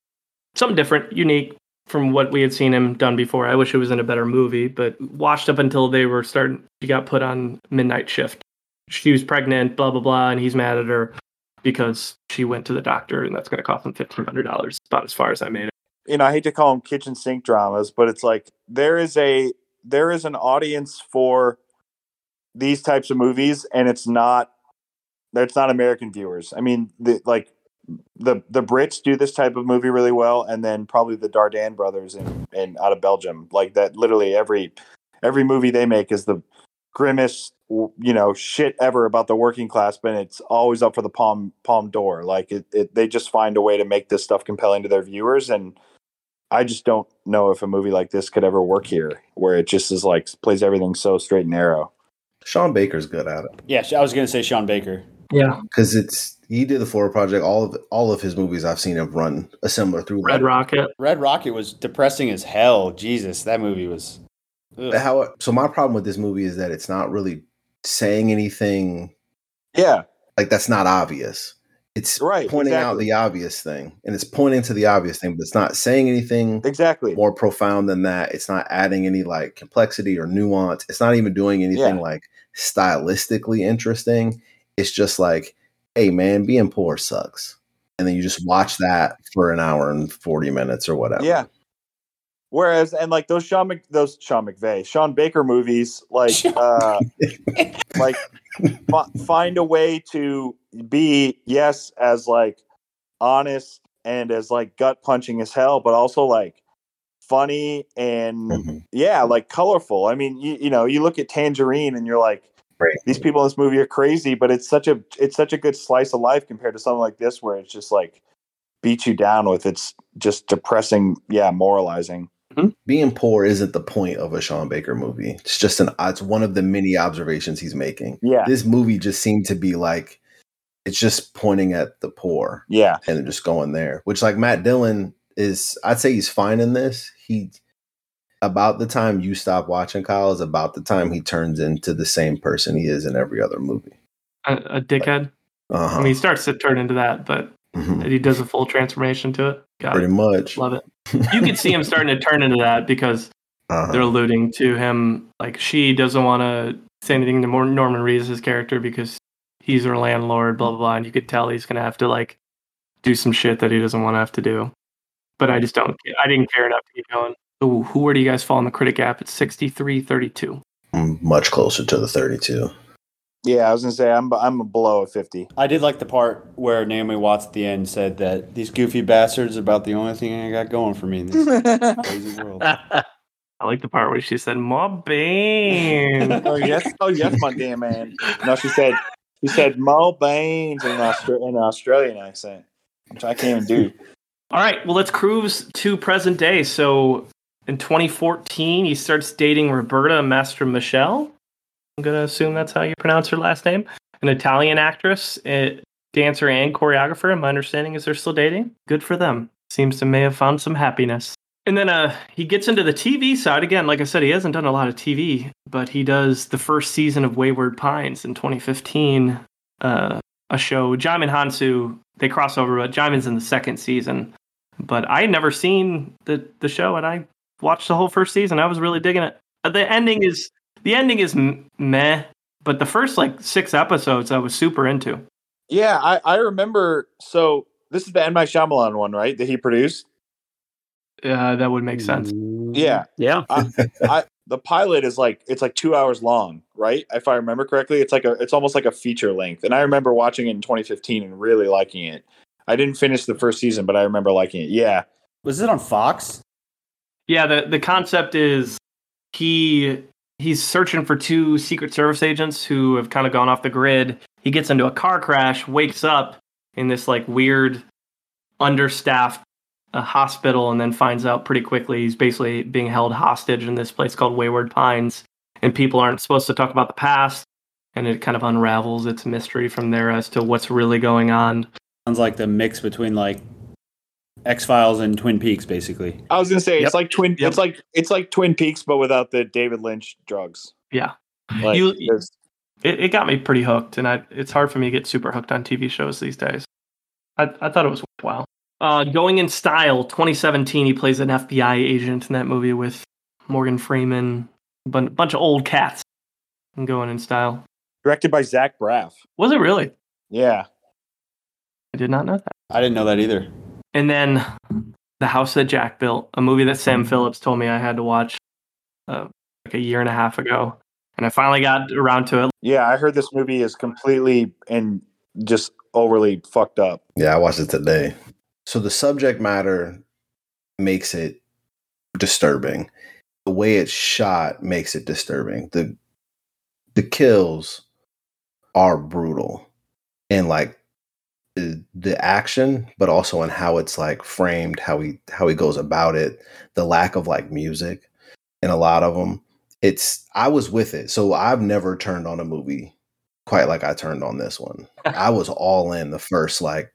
something different, unique, from what we had seen him done before. I wish it was in a better movie, but watched up until they were starting. She got put on midnight shift. She was pregnant, blah blah blah, and he's mad at her because she went to the doctor, and that's going to cost him fifteen hundred dollars. About as far as I made it. you know, I hate to call them kitchen sink dramas, but it's like there is a there is an audience for these types of movies, and it's not it's not American viewers. I mean, the, like the the Brits do this type of movie really well, and then probably the Dardenne brothers in, in out of Belgium, like that. Literally every every movie they make is the grimmest you know shit ever about the working class but it's always up for the palm Palme d'Or like it, it they just find a way to make this stuff compelling to their viewers and I just don't know if a movie like this could ever work here, where it just is like plays everything so straight and narrow. Sean Baker's good at it Yeah, I was gonna say Sean Baker. Yeah, because it's he did the Florida Project. All of all of his movies I've seen have run a similar through Red. Rocket. Red Rocket was depressing as hell. Jesus, that movie was. ugh. How so? My problem with this movie is that it's not really saying anything Yeah, like that's not obvious. It's Right, pointing out the obvious thing, and it's pointing to the obvious thing, but it's not saying anything exactly. more profound than that. It's not adding any like complexity or nuance. It's not even doing anything Yeah. like stylistically interesting. It's just like, hey man, being poor sucks. And then you just watch that for an hour and 40 minutes or whatever. Yeah. Whereas, and like those Sean Mc, those Sean McVay, Sean Baker movies, like, uh, like fi- find a way to be yes as like honest and as like gut punching as hell, but also like funny and Mhm. yeah, like colorful. I mean, you you know, you look at Tangerine and you're like, Right. these people in this movie are crazy, but it's such a it's such a good slice of life compared to something like this where it's just like beats you down with its just depressing, yeah, moralizing. Mm-hmm. Being poor isn't the point of a Sean Baker movie. It's just an it's one of the many observations he's making. Yeah, This movie just seemed to be like it's just pointing at the poor. yeah, and just going there. Which like Matt Dillon is, I'd say he's fine in this. He about the time you stop watching Kyle is about the time he turns into the same person he is in every other movie. A, a dickhead. Uh-huh. I mean, he starts to turn into that, but Mhm. he does a full transformation to it. Got Pretty it. much. Love it. You can see him starting to turn into that because Uh-huh. they're alluding to him. Like she doesn't want to say anything to Norman Reedus' character because he's her landlord. Blah blah blah. And you could tell he's gonna have to like do some shit that he doesn't want to have to do. But I just don't. I didn't care enough to keep going. Ooh, who where do you guys fall in the critic gap? It's 63-32. I'm much closer to the 32. yeah. I was gonna say I'm I'm below a fifty. I did like the part where Naomi Watts at the end said that these goofy bastards are about the only thing I got going for me in this crazy world. I like the part where she said, "My bean." oh yes, oh yes, my damn man. No, she said she said Mo Baines in, Austra- in an Australian accent, which I can't even do. All right, well, let's cruise to present day. So, in 2014, he starts dating Roberta Mastromichele. I'm gonna assume that's how you pronounce her last name. An Italian actress, dancer, and choreographer. My understanding is they're still dating. Good for them. Seems to may have found some happiness. And then uh, he gets into the TV side again. Like I said, he hasn't done a lot of TV, but he does the first season of Wayward Pines in 2015. Uh, a show. Djimon Hounsou, they cross over, but Djimon's in the second season. But I had never seen the the show, and I watched the whole first season. I was really digging it. Uh, The ending is the ending is meh, but the first like six episodes I was super into. Yeah, I, I remember. So this is the M Night Shyamalan one, right? That he produced. Uh, that would make sense. Yeah, Yeah. I the pilot is like it's like two hours long, right? If I remember correctly, it's like a it's almost like a feature length. And I remember watching it in 2015 and really liking it. I didn't finish the first season, but I remember liking it. Yeah, Was it on Fox? Yeah, the the concept is he he's searching for two Secret Service agents who have kind of gone off the grid. He gets into a car crash, wakes up in this like weird, understaffed uh, hospital, and then finds out pretty quickly he's basically being held hostage in this place called Wayward Pines, and people aren't supposed to talk about the past. And it kind of unravels its mystery from there as to what's really going on. Sounds like the mix between like X Files and Twin Peaks, basically. I was gonna say Yep. it's like Twin. Yep. It's like it's like Twin Peaks, but without the David Lynch drugs. Yeah. Like, You- it, it got me pretty hooked, and I, it's hard for me to get super hooked on TV shows these days. I, I thought it was wow. Uh, Going in Style, 2017. He plays an FBI agent in that movie with Morgan Freeman, a bun- bunch of old cats. And Going in Style. Directed by Zach Braff. Was it really? Yeah. I did not know that. I didn't know that either. And then The House That Jack Built, a movie that Sam Phillips told me I had to watch uh, like a year and a half ago. And I finally got around to it. Yeah, I heard this movie is completely and just overly fucked up. Yeah, I watched it today. So the subject matter makes it disturbing. The way it's shot makes it disturbing. The the kills are brutal. And like the, the action, but also in how it's like framed, how he how he goes about it, the lack of like music in a lot of them. It's I was with it. So I've never turned on a movie quite like I turned on this one. I was all in the first like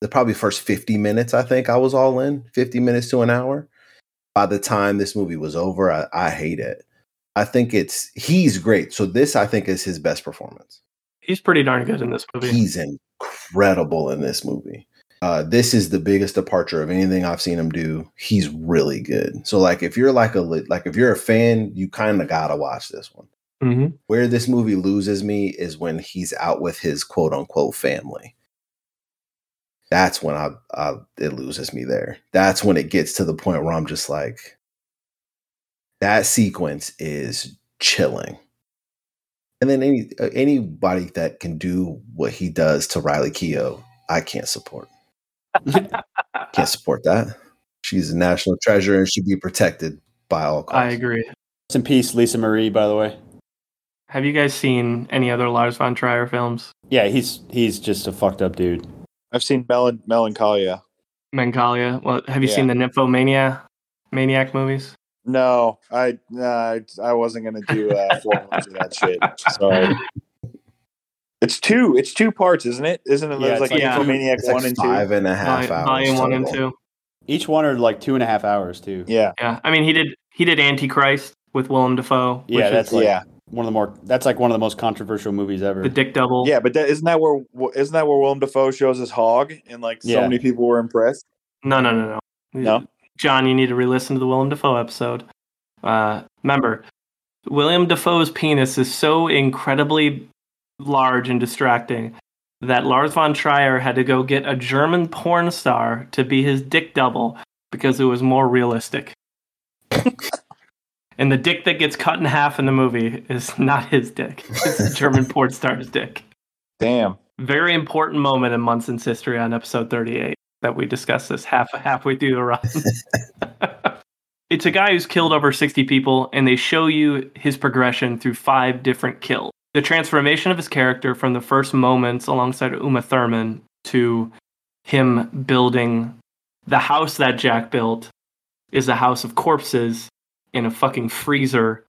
the probably first 50 minutes, I think I was all in, 50 minutes to an hour. By the time this movie was over, I, I hate it. I think it's he's great. So this I think is his best performance. He's pretty darn good in this movie. He's incredible in this movie. Uh, this is the biggest departure of anything I've seen him do. He's really good. So like if you're like a like if you're a fan, you kind of gotta watch this one. hmm Where this movie loses me is when he's out with his quote unquote family. That's when I, I it loses me there. That's when it gets to the point where I'm just like, that sequence is chilling. And then any uh, anybody that can do what he does to Riley Keough, I can't support. can't support that. She's a national treasure and should be protected by all costs. I agree. Rest in peace, Lisa Marie. By the way, Have you guys seen any other Lars von Trier films? yeah, he's he's just a fucked up dude. I've seen Mel- Melancholia. Melancholia. Well, have you Yeah. seen the Nymphomania Maniac movies? No, I uh, I wasn't gonna do uh, four months of that shit. Sorry. It's two. It's two parts, isn't it? Isn't it? Yeah, There's it's like like- Nymphomaniac It's like one and two. five and a half Vol- hours. Volume one and two. Each one are like two and a half hours too. Yeah, Yeah, I mean he did he did Antichrist with Willem Dafoe. which Yeah, is that's like yeah, one of the more. That's like one of the most controversial movies ever. the Dick Double. yeah. But that, isn't that where isn't that where Willem Dafoe shows his hog and like so Yeah. many people were impressed? No, no, no, no. No? John, you need to re-listen to the Willem Dafoe episode. Uh, remember, William Dafoe's penis is so incredibly large and distracting that Lars von Trier had to go get a German porn star to be his dick double because it was more realistic. and the dick that gets cut in half in the movie is not his dick; it's the German porn star's dick. Damn. Very important moment in Munson's history on episode 38 that we discussed this half halfway through the run. it's a guy who's killed over 60 people, and they show you his progression through five different kills. The transformation of his character from the first moments alongside Uma Thurman to him building the house that Jack built is a house of corpses in a fucking freezer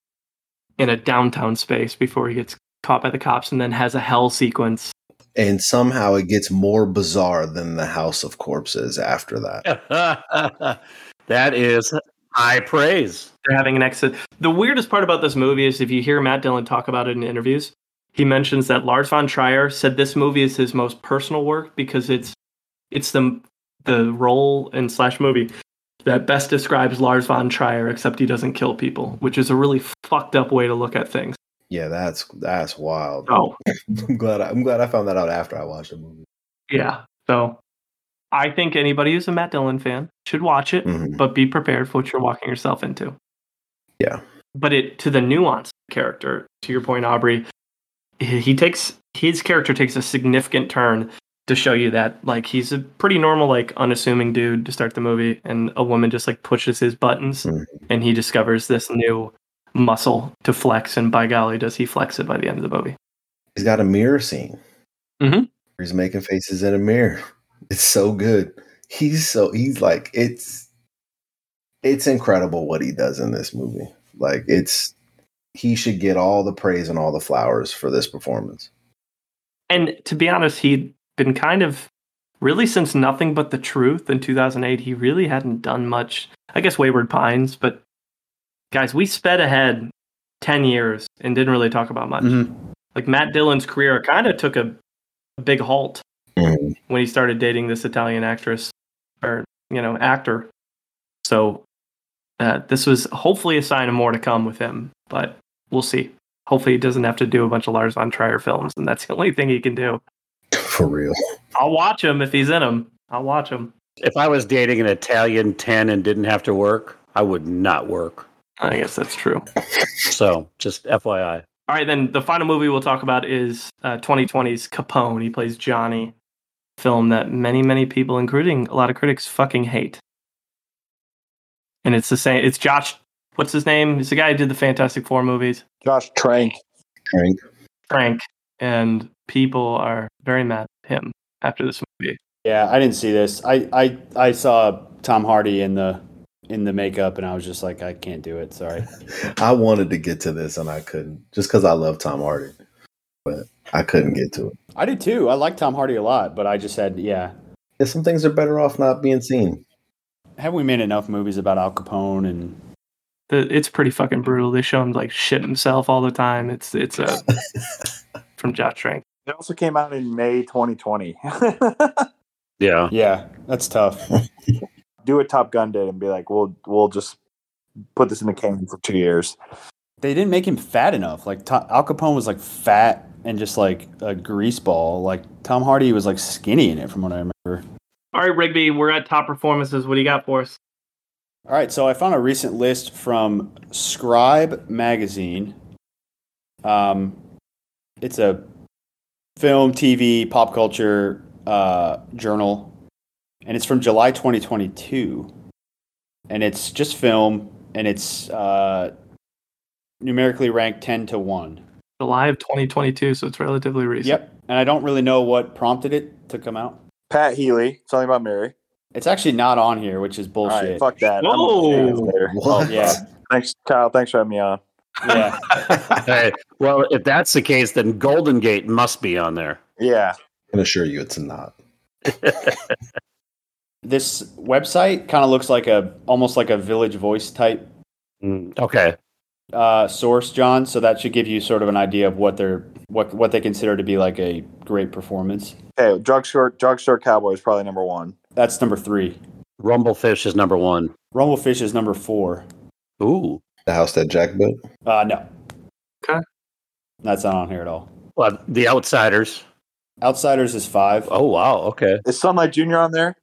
in a downtown space before he gets caught by the cops and then has a hell sequence And somehow it gets more bizarre than the House of Corpses after that. that is high praise. they're having an exit. The weirdest part about this movie is if you hear Matt Dillon talk about it in interviews, he mentions that Lars von Trier said this movie is his most personal work because it's it's the the role in slash movie that best describes Lars von Trier, except he doesn't kill people, which is a really fucked up way to look at things. Yeah, that's that's wild. Oh, I'm glad I, I'm glad I found that out after I watched the movie. yeah. So I think anybody who's a Matt Dillon fan should watch it, Mhm. but be prepared for what you're walking yourself into. Yeah. But it to the nuance character, to your point, Aubrey, he takes his character takes a significant turn to show you that like he's a pretty normal, like unassuming dude to start the movie, and a woman just like pushes his buttons, Mhm. and he discovers this new muscle to flex, and by golly, does he flex it by the end of the movie? He's got a mirror scene. Mhm. He's making faces in a mirror. It's so good. He's so he's like it's it's incredible what he does in this movie. Like it's he should get all the praise and all the flowers for this performance. And to be honest, he'd been kind of really since Nothing But the Truth in 2008, he really hadn't done much. I guess Wayward Pines, but guys, we sped ahead 10 years and didn't really talk about much. Mhm. Like Matt Dillon's career kind of took a, a big halt Mhm. when he started dating this Italian actress, or you know actor. So uh, this was hopefully a sign of more to come with him, but we'll see. Hopefully, he doesn't have to do a bunch of Lars von Trier films, and that's the only thing he can do. For real. I'll watch him if he's in them. I'll watch him. If I was dating an Italian 10 and didn't have to work, I would not work. I guess that's true. So, just FYI. All right, then the final movie we'll talk about is uh, 2020's Capone. He plays Johnny, film that many, many people, including a lot of critics, fucking hate. And it's the same. It's Josh. What's his name? It's the guy who did the Fantastic Four movies, Josh Trank. Trank. Frank. And people are very mad at him after this movie. Yeah, I didn't see this. I, I I saw Tom Hardy in the in the makeup, and I was just like, I can't do it. Sorry. I wanted to get to this and I couldn't, just because I love Tom Hardy, but I couldn't get to it. I did too. I like Tom Hardy a lot, but I just said, yeah. Yeah, some things are better off not being seen. Have we made enough movies about Al Capone and The, it's pretty fucking brutal. They show him like shit himself all the time. It's it's uh, from Josh Trank. It also came out in May 2020. Yeah. yeah, that's tough. Do what Top Gun did and be like, we'll we'll just put this in the can for two years. they didn't make him fat enough. Like To- Al Capone was like fat and just like a grease ball. Like Tom Hardy was like skinny in it, from what I remember. All right, Rigby, we're at top performances. What do you got for us? All right, so I found a recent list from Scribe magazine. Um, it's a film, TV, pop culture uh, journal, and it's from July 2022. And it's just film, and it's uh, numerically ranked 10 to 1. July of 2022, so it's relatively recent. Yep. And I don't really know what prompted it to come out. Pat Healy, something about Mary. It's actually not on here, which is All right, bullshit. fuck that. I'm Whoa. gonna say this later. What? Yeah. Thanks, Kyle. Thanks for having me on. Yeah. Hey, well, if that's the case, then Golden Gate must be on there. Yeah. I can assure you it's not. this website kind of looks like a almost like a Village Voice type Mm, Okay. uh, source, John. So that should give you sort of an idea of what they're what what they consider to be like a great performance. Okay, drugstore drugstore cowboy is probably number one. That's number three. Rumblefish is number one. Rumblefish is number four. Ooh. The house that Jack built. Uh, no. Okay. That's not on here at all. Well, The Outsiders. Outsiders is five. Oh, wow. Okay. Is Sunlight Junior on there?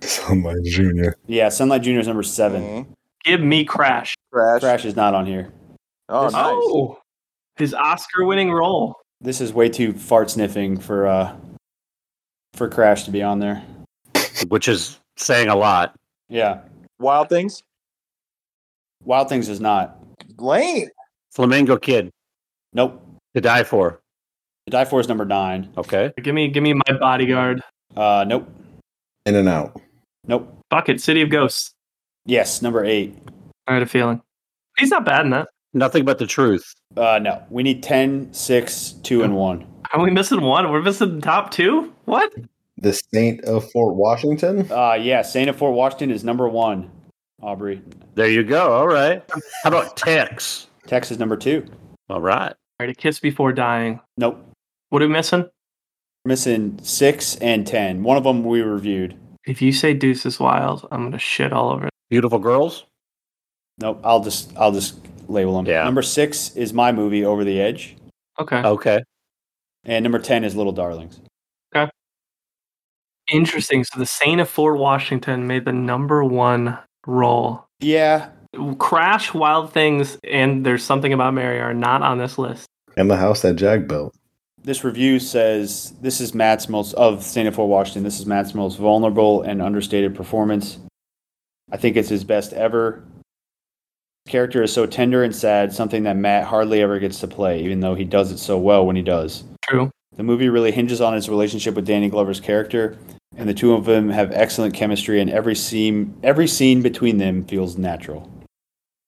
Somebody Junior. Yeah, Sunlight Junior is number seven. Mhm. Give me Crash. Crash. Crash is not on here. Oh, nice. Oh, his Oscar-winning role. This is way too fart sniffing for uh for Crash to be on there. Which is saying a lot. Yeah. Wild Things. Wild Things is not. Lane. Flamingo Kid. Nope. To Die For. The Die For is number nine. Okay. Give me, give me my bodyguard. Uh, nope. In and out. Nope. Bucket City of Ghosts. Yes, number eight. I had a feeling. He's not bad in that. Nothing but the truth. Uh, no. We need 10, 6, 2, and 1. Are we missing one? We're missing the top two. What? The Saint of Fort Washington. Uh, yeah, Saint of Fort Washington is number one. Aubrey. There you go. All right. How about Tex? Tex is number two. All right. All right, a kiss before dying. Nope. What are we missing? Missing 6 and 10. One of them we reviewed. If you say Deuces Wild, I'm gonna shit all over it. Beautiful Girls. Nope. I'll just I'll just label them. Yeah. Number 6 is my movie Over the Edge. Okay. Okay. And number 10 is Little Darlings. Okay. Interesting. So the Saint of Fort Washington made the number one role. Yeah. Crash, Wild Things, and There's Something About Mary are not on this list. And the house that Jack built. This review says this is Matt's most of Saint of Fort Washington. This is Matt's most vulnerable and understated performance. I think it's his best ever. His character is so tender and sad, something that Matt hardly ever gets to play, even though he does it so well when he does. True. The movie really hinges on his relationship with Danny Glover's character, and the two of them have excellent chemistry, and every scene every scene between them feels natural.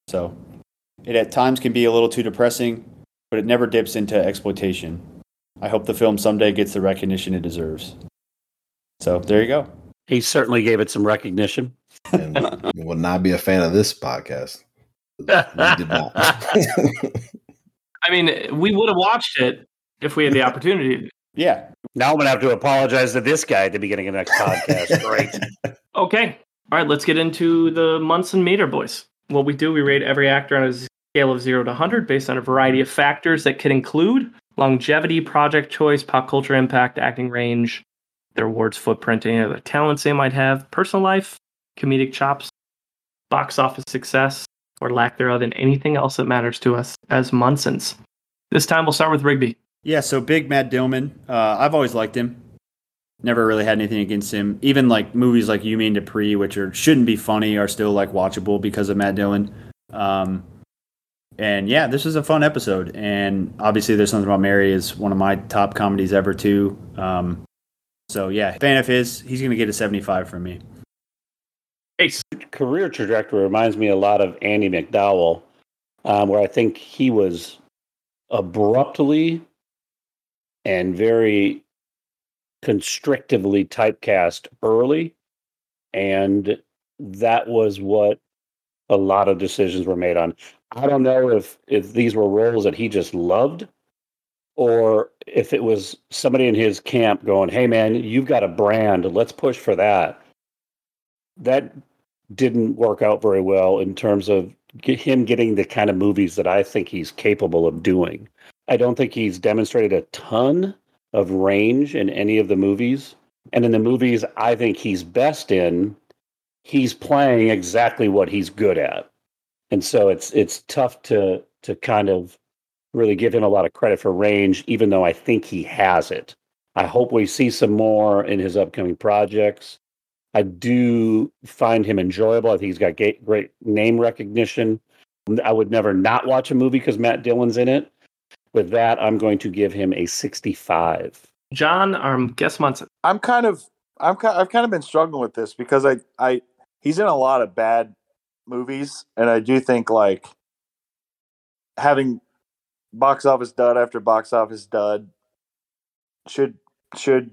So, it at times can be a little too depressing, but it never dips into exploitation. I hope the film someday gets the recognition it deserves. So there you go. He certainly gave it some recognition. And you will not be a fan of this podcast. Did not. I mean, we would have watched it if we had the opportunity. Yeah, Now I'm gonna have to apologize to this guy at the beginning of the next podcast. Great. Okay. All right, let's get into the Munson meter, boys. What we do, we rate every actor on a scale of 0 to 100 based on a variety of factors that can include longevity, project choice, pop culture impact, acting range, their awards footprint, any other talents they might have, personal life, comedic chops, box office success, or lack thereof, and anything else that matters to us as Munsons. This time we'll start with Rigby. Yeah, so big Matt Dillman. Uh, I've always liked him. Never really had anything against him. Even like movies like You Mean Dupree, which are shouldn't be funny, are still like watchable because of Matt Dillon. Um, and yeah, this is a fun episode. And obviously, there's something about Mary is one of my top comedies ever too. Um, so yeah, fan of his. He's gonna get a 75 from me. Ace career trajectory reminds me a lot of Andie MacDowell, um, where I think he was abruptly and very constrictively typecast early, and that was what a lot of decisions were made on. I don't know if if these were roles that he just loved, or if it was somebody in his camp going, "Hey, man, you've got a brand. Let's push for that." That didn't work out very well in terms of him getting the kind of movies that I think he's capable of doing. I don't think he's demonstrated a ton of range in any of the movies. And in the movies I think he's best in, he's playing exactly what he's good at. And so it's it's tough to to kind of really give him a lot of credit for range, even though I think he has it. I hope we see some more in his upcoming projects. I do find him enjoyable. I think he's got great, great name recognition. I would never not watch a movie because Matt Dillon's in it. With that, I'm going to give him a 65. John, um, guess Munson. I'm kind of I'm kind I've kind of been struggling with this because I I he's in a lot of bad movies and I do think like having box office dud after box office dud should should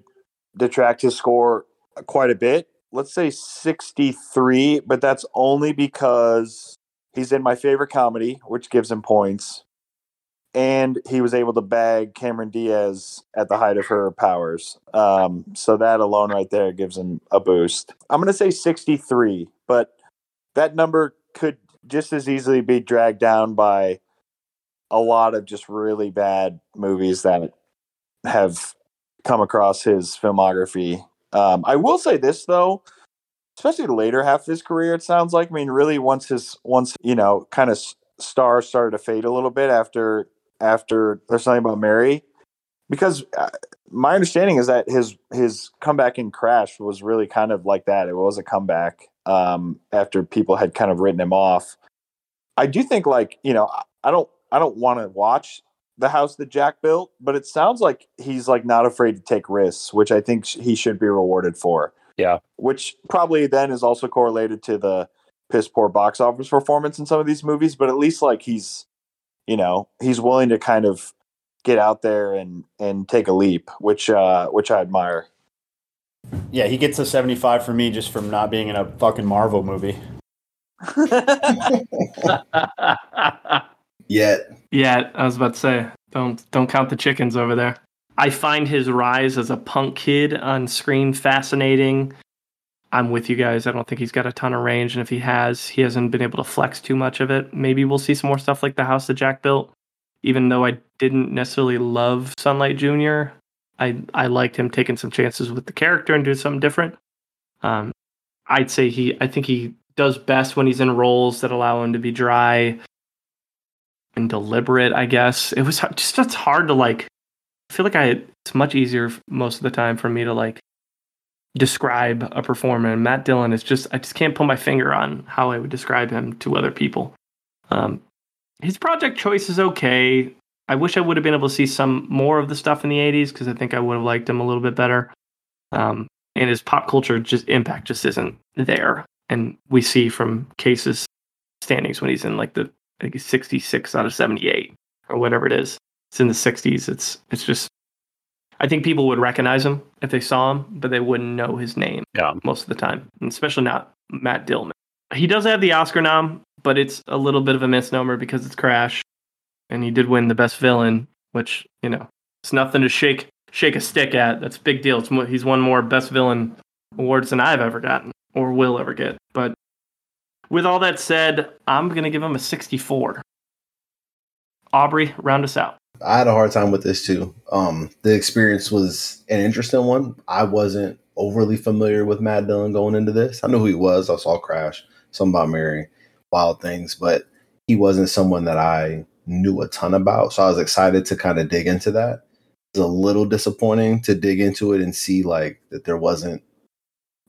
detract his score quite a bit. Let's say 63, but that's only because he's in my favorite comedy, which gives him points and he was able to bag Cameron Diaz at the height of her powers. Um, so that alone right there gives him a boost. I'm going to say 63, but that number could just as easily be dragged down by a lot of just really bad movies that have come across his filmography. Um, I will say this though, especially the later half of his career, it sounds like. I mean, really, once his once you know, kind of star started to fade a little bit after after there's something about Mary, because uh, my understanding is that his his comeback in Crash was really kind of like that. It was a comeback um, after people had kind of written him off. I do think like you know I don't I don't want to watch the house that Jack built, but it sounds like he's like not afraid to take risks, which I think he should be rewarded for. Yeah, which probably then is also correlated to the piss poor box office performance in some of these movies, but at least like he's you know he's willing to kind of get out there and and take a leap, which uh, which I admire. Yeah, he gets a 75 for me just from not being in a fucking Marvel movie. Yet. Yeah, I was about to say, don't don't count the chickens over there. I find his rise as a punk kid on screen fascinating. I'm with you guys. I don't think he's got a ton of range, and if he has, he hasn't been able to flex too much of it. Maybe we'll see some more stuff like the house that Jack built. Even though I didn't necessarily love Sunlight Junior, I I liked him taking some chances with the character and doing something different. Um, I'd say he. I think he does best when he's in roles that allow him to be dry and deliberate. I guess it was just it's hard to like. I feel like I. It's much easier most of the time for me to like describe a performer. And Matt Dillon is just I just can't put my finger on how I would describe him to other people. Um, his project choice is okay. I wish I would have been able to see some more of the stuff in the '80s because I think I would have liked him a little bit better. Um, and his pop culture just impact just isn't there. And we see from cases standings when he's in like the I think he's 66 out of 78 or whatever it is. It's in the 60s. It's it's just I think people would recognize him if they saw him, but they wouldn't know his name. Yeah. most of the time, and especially not Matt Dillman. He does have the Oscar nom, but it's a little bit of a misnomer because it's Crash, and he did win the best villain, which you know it's nothing to shake shake a stick at. That's a big deal. It's, he's won more best villain awards than I've ever gotten or will ever get. But with all that said, I'm gonna give him a 64. Aubrey, round us out. I had a hard time with this too. Um, the experience was an interesting one. I wasn't overly familiar with Matt Dillon going into this. I knew who he was. I saw Crash, something about Mary, Wild Things, but he wasn't someone that I knew a ton about. So I was excited to kind of dig into that. It's a little disappointing to dig into it and see like that there wasn't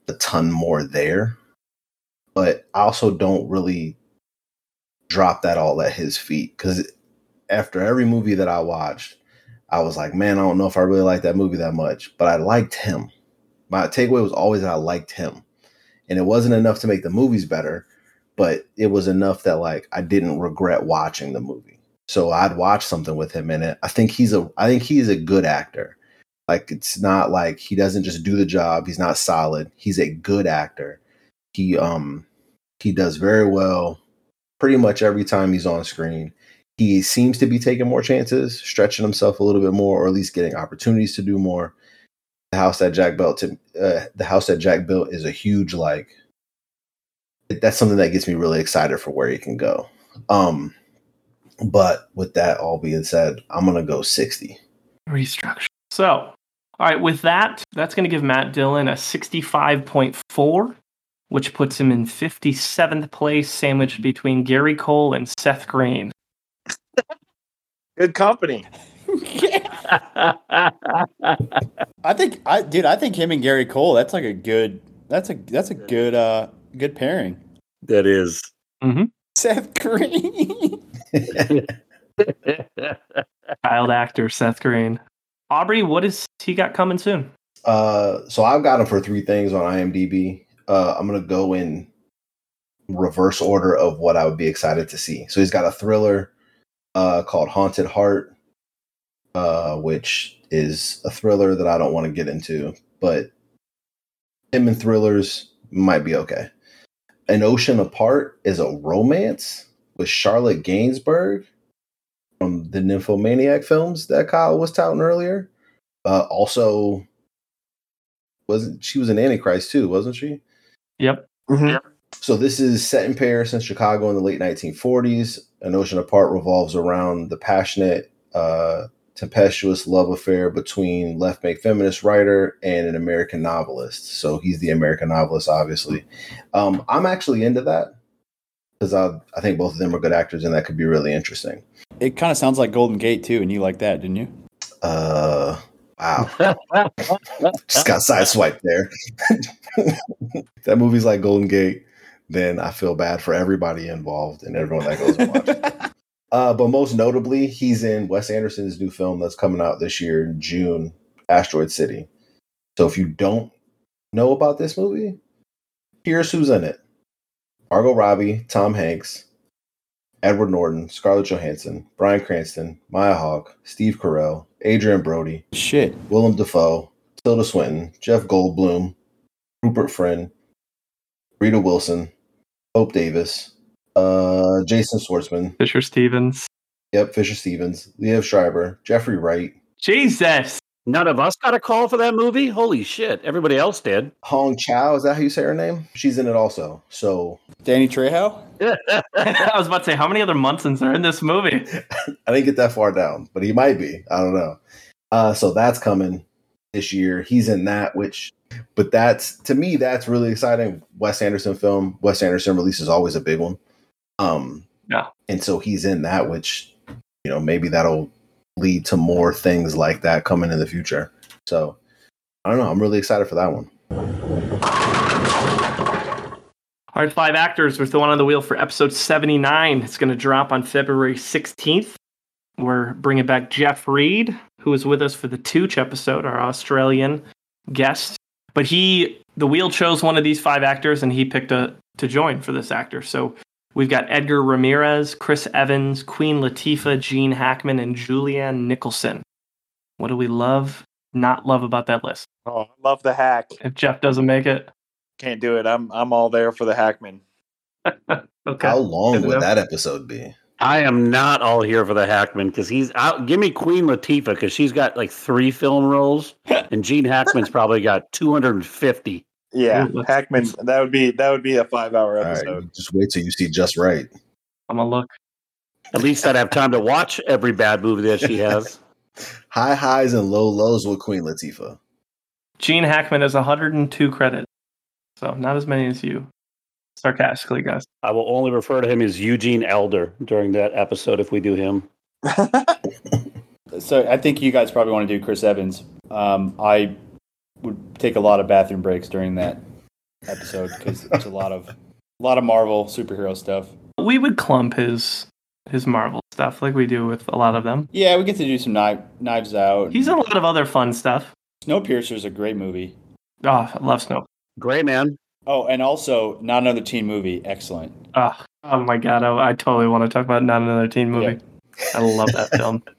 a ton more there. But I also don't really drop that all at his feet because after every movie that I watched, I was like, man, I don't know if I really like that movie that much, but I liked him. My takeaway was always I liked him. And it wasn't enough to make the movies better, but it was enough that like I didn't regret watching the movie. So I'd watch something with him in it. I think he's a I think he's a good actor. Like it's not like he doesn't just do the job. He's not solid. He's a good actor. He um he does very well pretty much every time he's on screen he seems to be taking more chances, stretching himself a little bit more, or at least getting opportunities to do more. The house that Jack built, to, uh, the house that Jack built, is a huge like. That's something that gets me really excited for where he can go. Um, but with that all being said, I'm gonna go 60. Restructure. So, all right, with that, that's going to give Matt Dillon a 65.4, which puts him in 57th place, sandwiched between Gary Cole and Seth Green. Good company. I think I dude, I think him and Gary Cole, that's like a good that's a that's a good uh good pairing. That is. Seth Green. Child actor Seth Green. Aubrey, what is he got coming soon? Uh, so I've got him for three things on IMDb. Uh, I'm gonna go in reverse order of what I would be excited to see. So he's got a thriller uh, called Haunted Heart, uh, which is a thriller that I don't want to get into, but him and thrillers might be okay. An Ocean Apart is a romance with Charlotte Gainsbourg from the Nymphomaniac films that Kyle was touting earlier. Uh, also, wasn't she was an Antichrist too, wasn't she? Yep. So this is set in Paris and Chicago in the late 1940s. An Ocean Apart revolves around the passionate, uh, tempestuous love affair between left-wing feminist writer and an American novelist. So he's the American novelist, obviously. Um, I'm actually into that because I, I think both of them are good actors, and that could be really interesting. It kind of sounds like Golden Gate too, and you like that, didn't you? Uh, wow, just got sideswiped there. that movie's like Golden Gate. Then I feel bad for everybody involved and everyone that goes and watches. it. Uh, but most notably, he's in Wes Anderson's new film that's coming out this year in June, Asteroid City. So if you don't know about this movie, here's who's in it: Margot Robbie, Tom Hanks, Edward Norton, Scarlett Johansson, Bryan Cranston, Maya Hawke, Steve Carell, Adrien Brody, Shit. Willem Dafoe, Tilda Swinton, Jeff Goldblum, Rupert Friend, Rita Wilson, Hope Davis, uh, Jason Schwartzman, Fisher Stevens. yep, Fisher Stevens, Liev Schreiber, Jeffrey Wright, Jesus. None of us got a call for that movie? Holy shit. Everybody else did. Hong Chau. Is that how you say her name? She's in it also. So Danny Trejo? I was about to say, how many other Munsons are in this movie? I didn't get that far down, but he might be. I don't know. Uh, so that's coming this year. He's in that, which, but that's to me, that's really exciting. Wes Anderson film. Wes Anderson release is always a big one. Um, Yeah. and so he's in that, which you know maybe that'll lead to more things like that coming in the future. So I don't know. I'm really excited for that one. All right, five actors. We're throwing on the wheel for episode 79. It's going to drop on February 16th. We're bringing back Jeff Reed, who was with us for the Tooch episode, our Australian guest. But he, the wheel chose one of these five actors, and he picked a to join for this actor. So we've got Edgar Ramirez, Chris Evans, Queen Latifah, Gene Hackman, and Julianne Nicholson. What do we love, not love about that list? Oh, I love the hack. If Jeff doesn't make it, Can't do it. I'm I'm all there for the Hackman. okay. How long Good would know. that episode be? I am not all here for the Hackman because he's out. Give me Queen Latifah because she's got like three film roles, and Gene Hackman's probably got 250. Yeah, Ooh, Hackman. That would be that would be a five hour All right, episode. just wait till you see just right. I'm gonna look. At least I'd have time to watch every bad movie that she has. High highs and low lows with Queen Latifah. Gene Hackman has 102 credits, so not as many as you. Sarcastically, guys. I will only refer to him as Eugene Elder during that episode if we do him. So I think you guys probably want to do Chris Evans. Um, I would take a lot of bathroom breaks during that episode because it's a lot of a lot of Marvel superhero stuff. We would clump his his Marvel stuff like we do with a lot of them. Yeah, we get to do some knife, Knives Out. He's in a lot of other fun stuff. Snowpiercer is a great movie. Oh, I love Snow. Gray man. Oh, and also not another teen movie. Excellent. Oh, oh my god, I, I totally want to talk about not another teen movie. I love that film.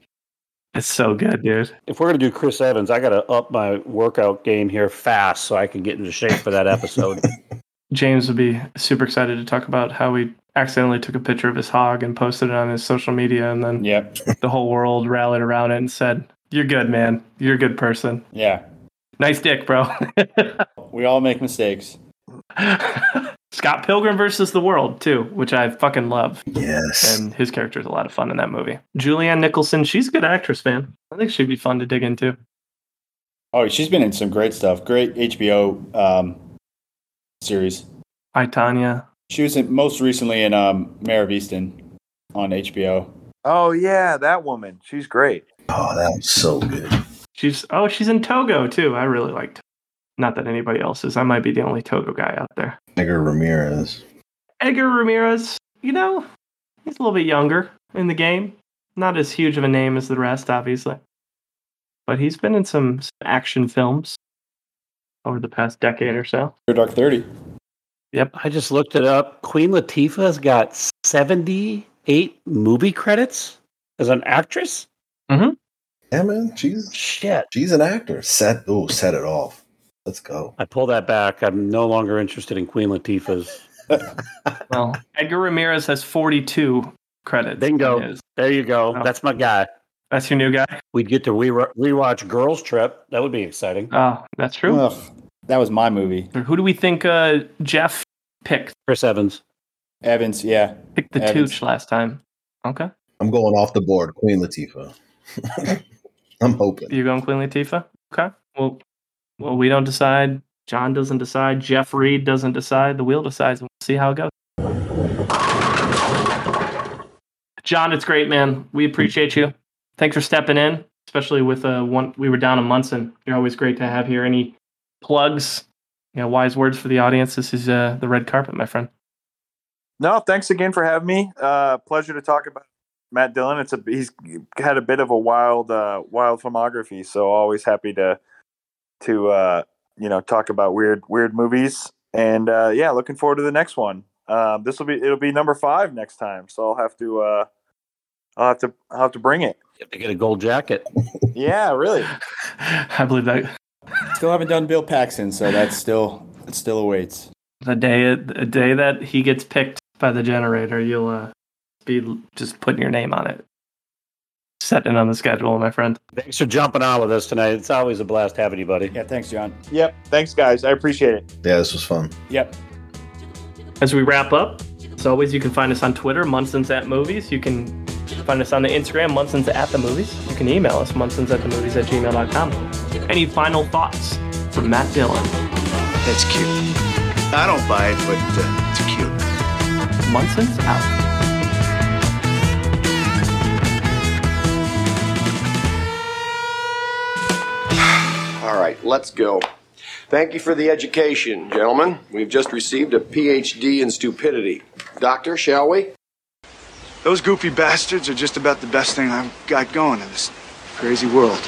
It's so good, dude. If we're gonna do Chris Evans, I gotta up my workout game here fast so I can get into shape for that episode. James would be super excited to talk about how we accidentally took a picture of his hog and posted it on his social media, and then Yep. the whole world rallied around it and said, "You're good, man. You're a good person. Yeah. Nice dick, bro." We all make mistakes. Scott Pilgrim versus the World too, which I fucking love, Yes. and his character is a lot of fun in that movie. Julianne Nicholson, she's a good actress, man. I think she'd be fun to dig into. Oh, she's been in some great stuff. Great HBO um, series. Hi, Tanya. She was in, most recently in um, Mare of Easttown on HBO. oh yeah, that woman. She's great. oh, that was so good. She's oh, she's in Togo too. I really liked. Not that anybody else is. I might be the only Togo guy out there. Edgar Ramirez. Edgar Ramirez, you know, he's a little bit younger in the game. Not as huge of a name as the rest, obviously. But he's been in some action films over the past decade or so. Zero Dark Thirty. Yep. I just looked it up. Queen Latifah's got 78 movie credits as an actress. Mm-hmm. Yeah, man. She's Shit. she's an actor. Set oh, set it off. Let's go. I pull that back. I'm no longer interested in Queen Latifah's. Well, Edgar Ramirez has 42 credits. Bingo. There you go. Oh. That's my guy. That's your new guy? We'd get to re- rewatch Girls Trip. That would be exciting. Oh, that's true. Ugh, that was my movie. Who do we think uh, Jeff picked? Chris Evans. Evans, yeah. Picked the Evans. Tooch last time. Okay. I'm going off the board. Queen Latifah. I'm hoping. You're going Queen Latifah? Okay. Well, well, we don't decide. John doesn't decide. Jeff Reed doesn't decide. The wheel decides. We'll see how it goes. John, it's great, man. We appreciate you. Thanks for stepping in, especially with uh, one. We were down in Munson. You're always great to have here. Any plugs? You know, wise words for the audience. This is uh, the red carpet, my friend. No, thanks again for having me. Uh, pleasure to talk about Matt Dillon. It's a he's had a bit of a wild, uh, wild filmography. So always happy to to uh, you know talk about weird, weird movies. And uh, yeah, looking forward to the next one. Um, this will be it'll be number five next time. So I'll have to uh, I'll have to I'll have to bring it. You have to get a gold jacket. Yeah, really. I believe that Still haven't done Bill Paxton, so that's still it still awaits. the day the day that he gets picked by the generator, you'll uh, be just putting your name on it, setting it on the schedule, my friend. Thanks for jumping on with us tonight. It's always a blast having you, buddy. Yeah, thanks, John. Yep. Thanks, guys. I appreciate it. Yeah, this was fun. Yep. As we wrap up, as always, you can find us on Twitter, Munson's at Movies. You can find us on the Instagram, Munson's at the Movies. You can email us, Munson's at the Movies at gmail.com. Any final thoughts from Matt Dillon? That's cute. I don't buy it, but uh, it's cute. Munson's out. All right, let's go. Thank you for the education, gentlemen. We've just received a PhD in stupidity. Doctor, shall we? Those goofy bastards are just about the best thing I've got going in this crazy world.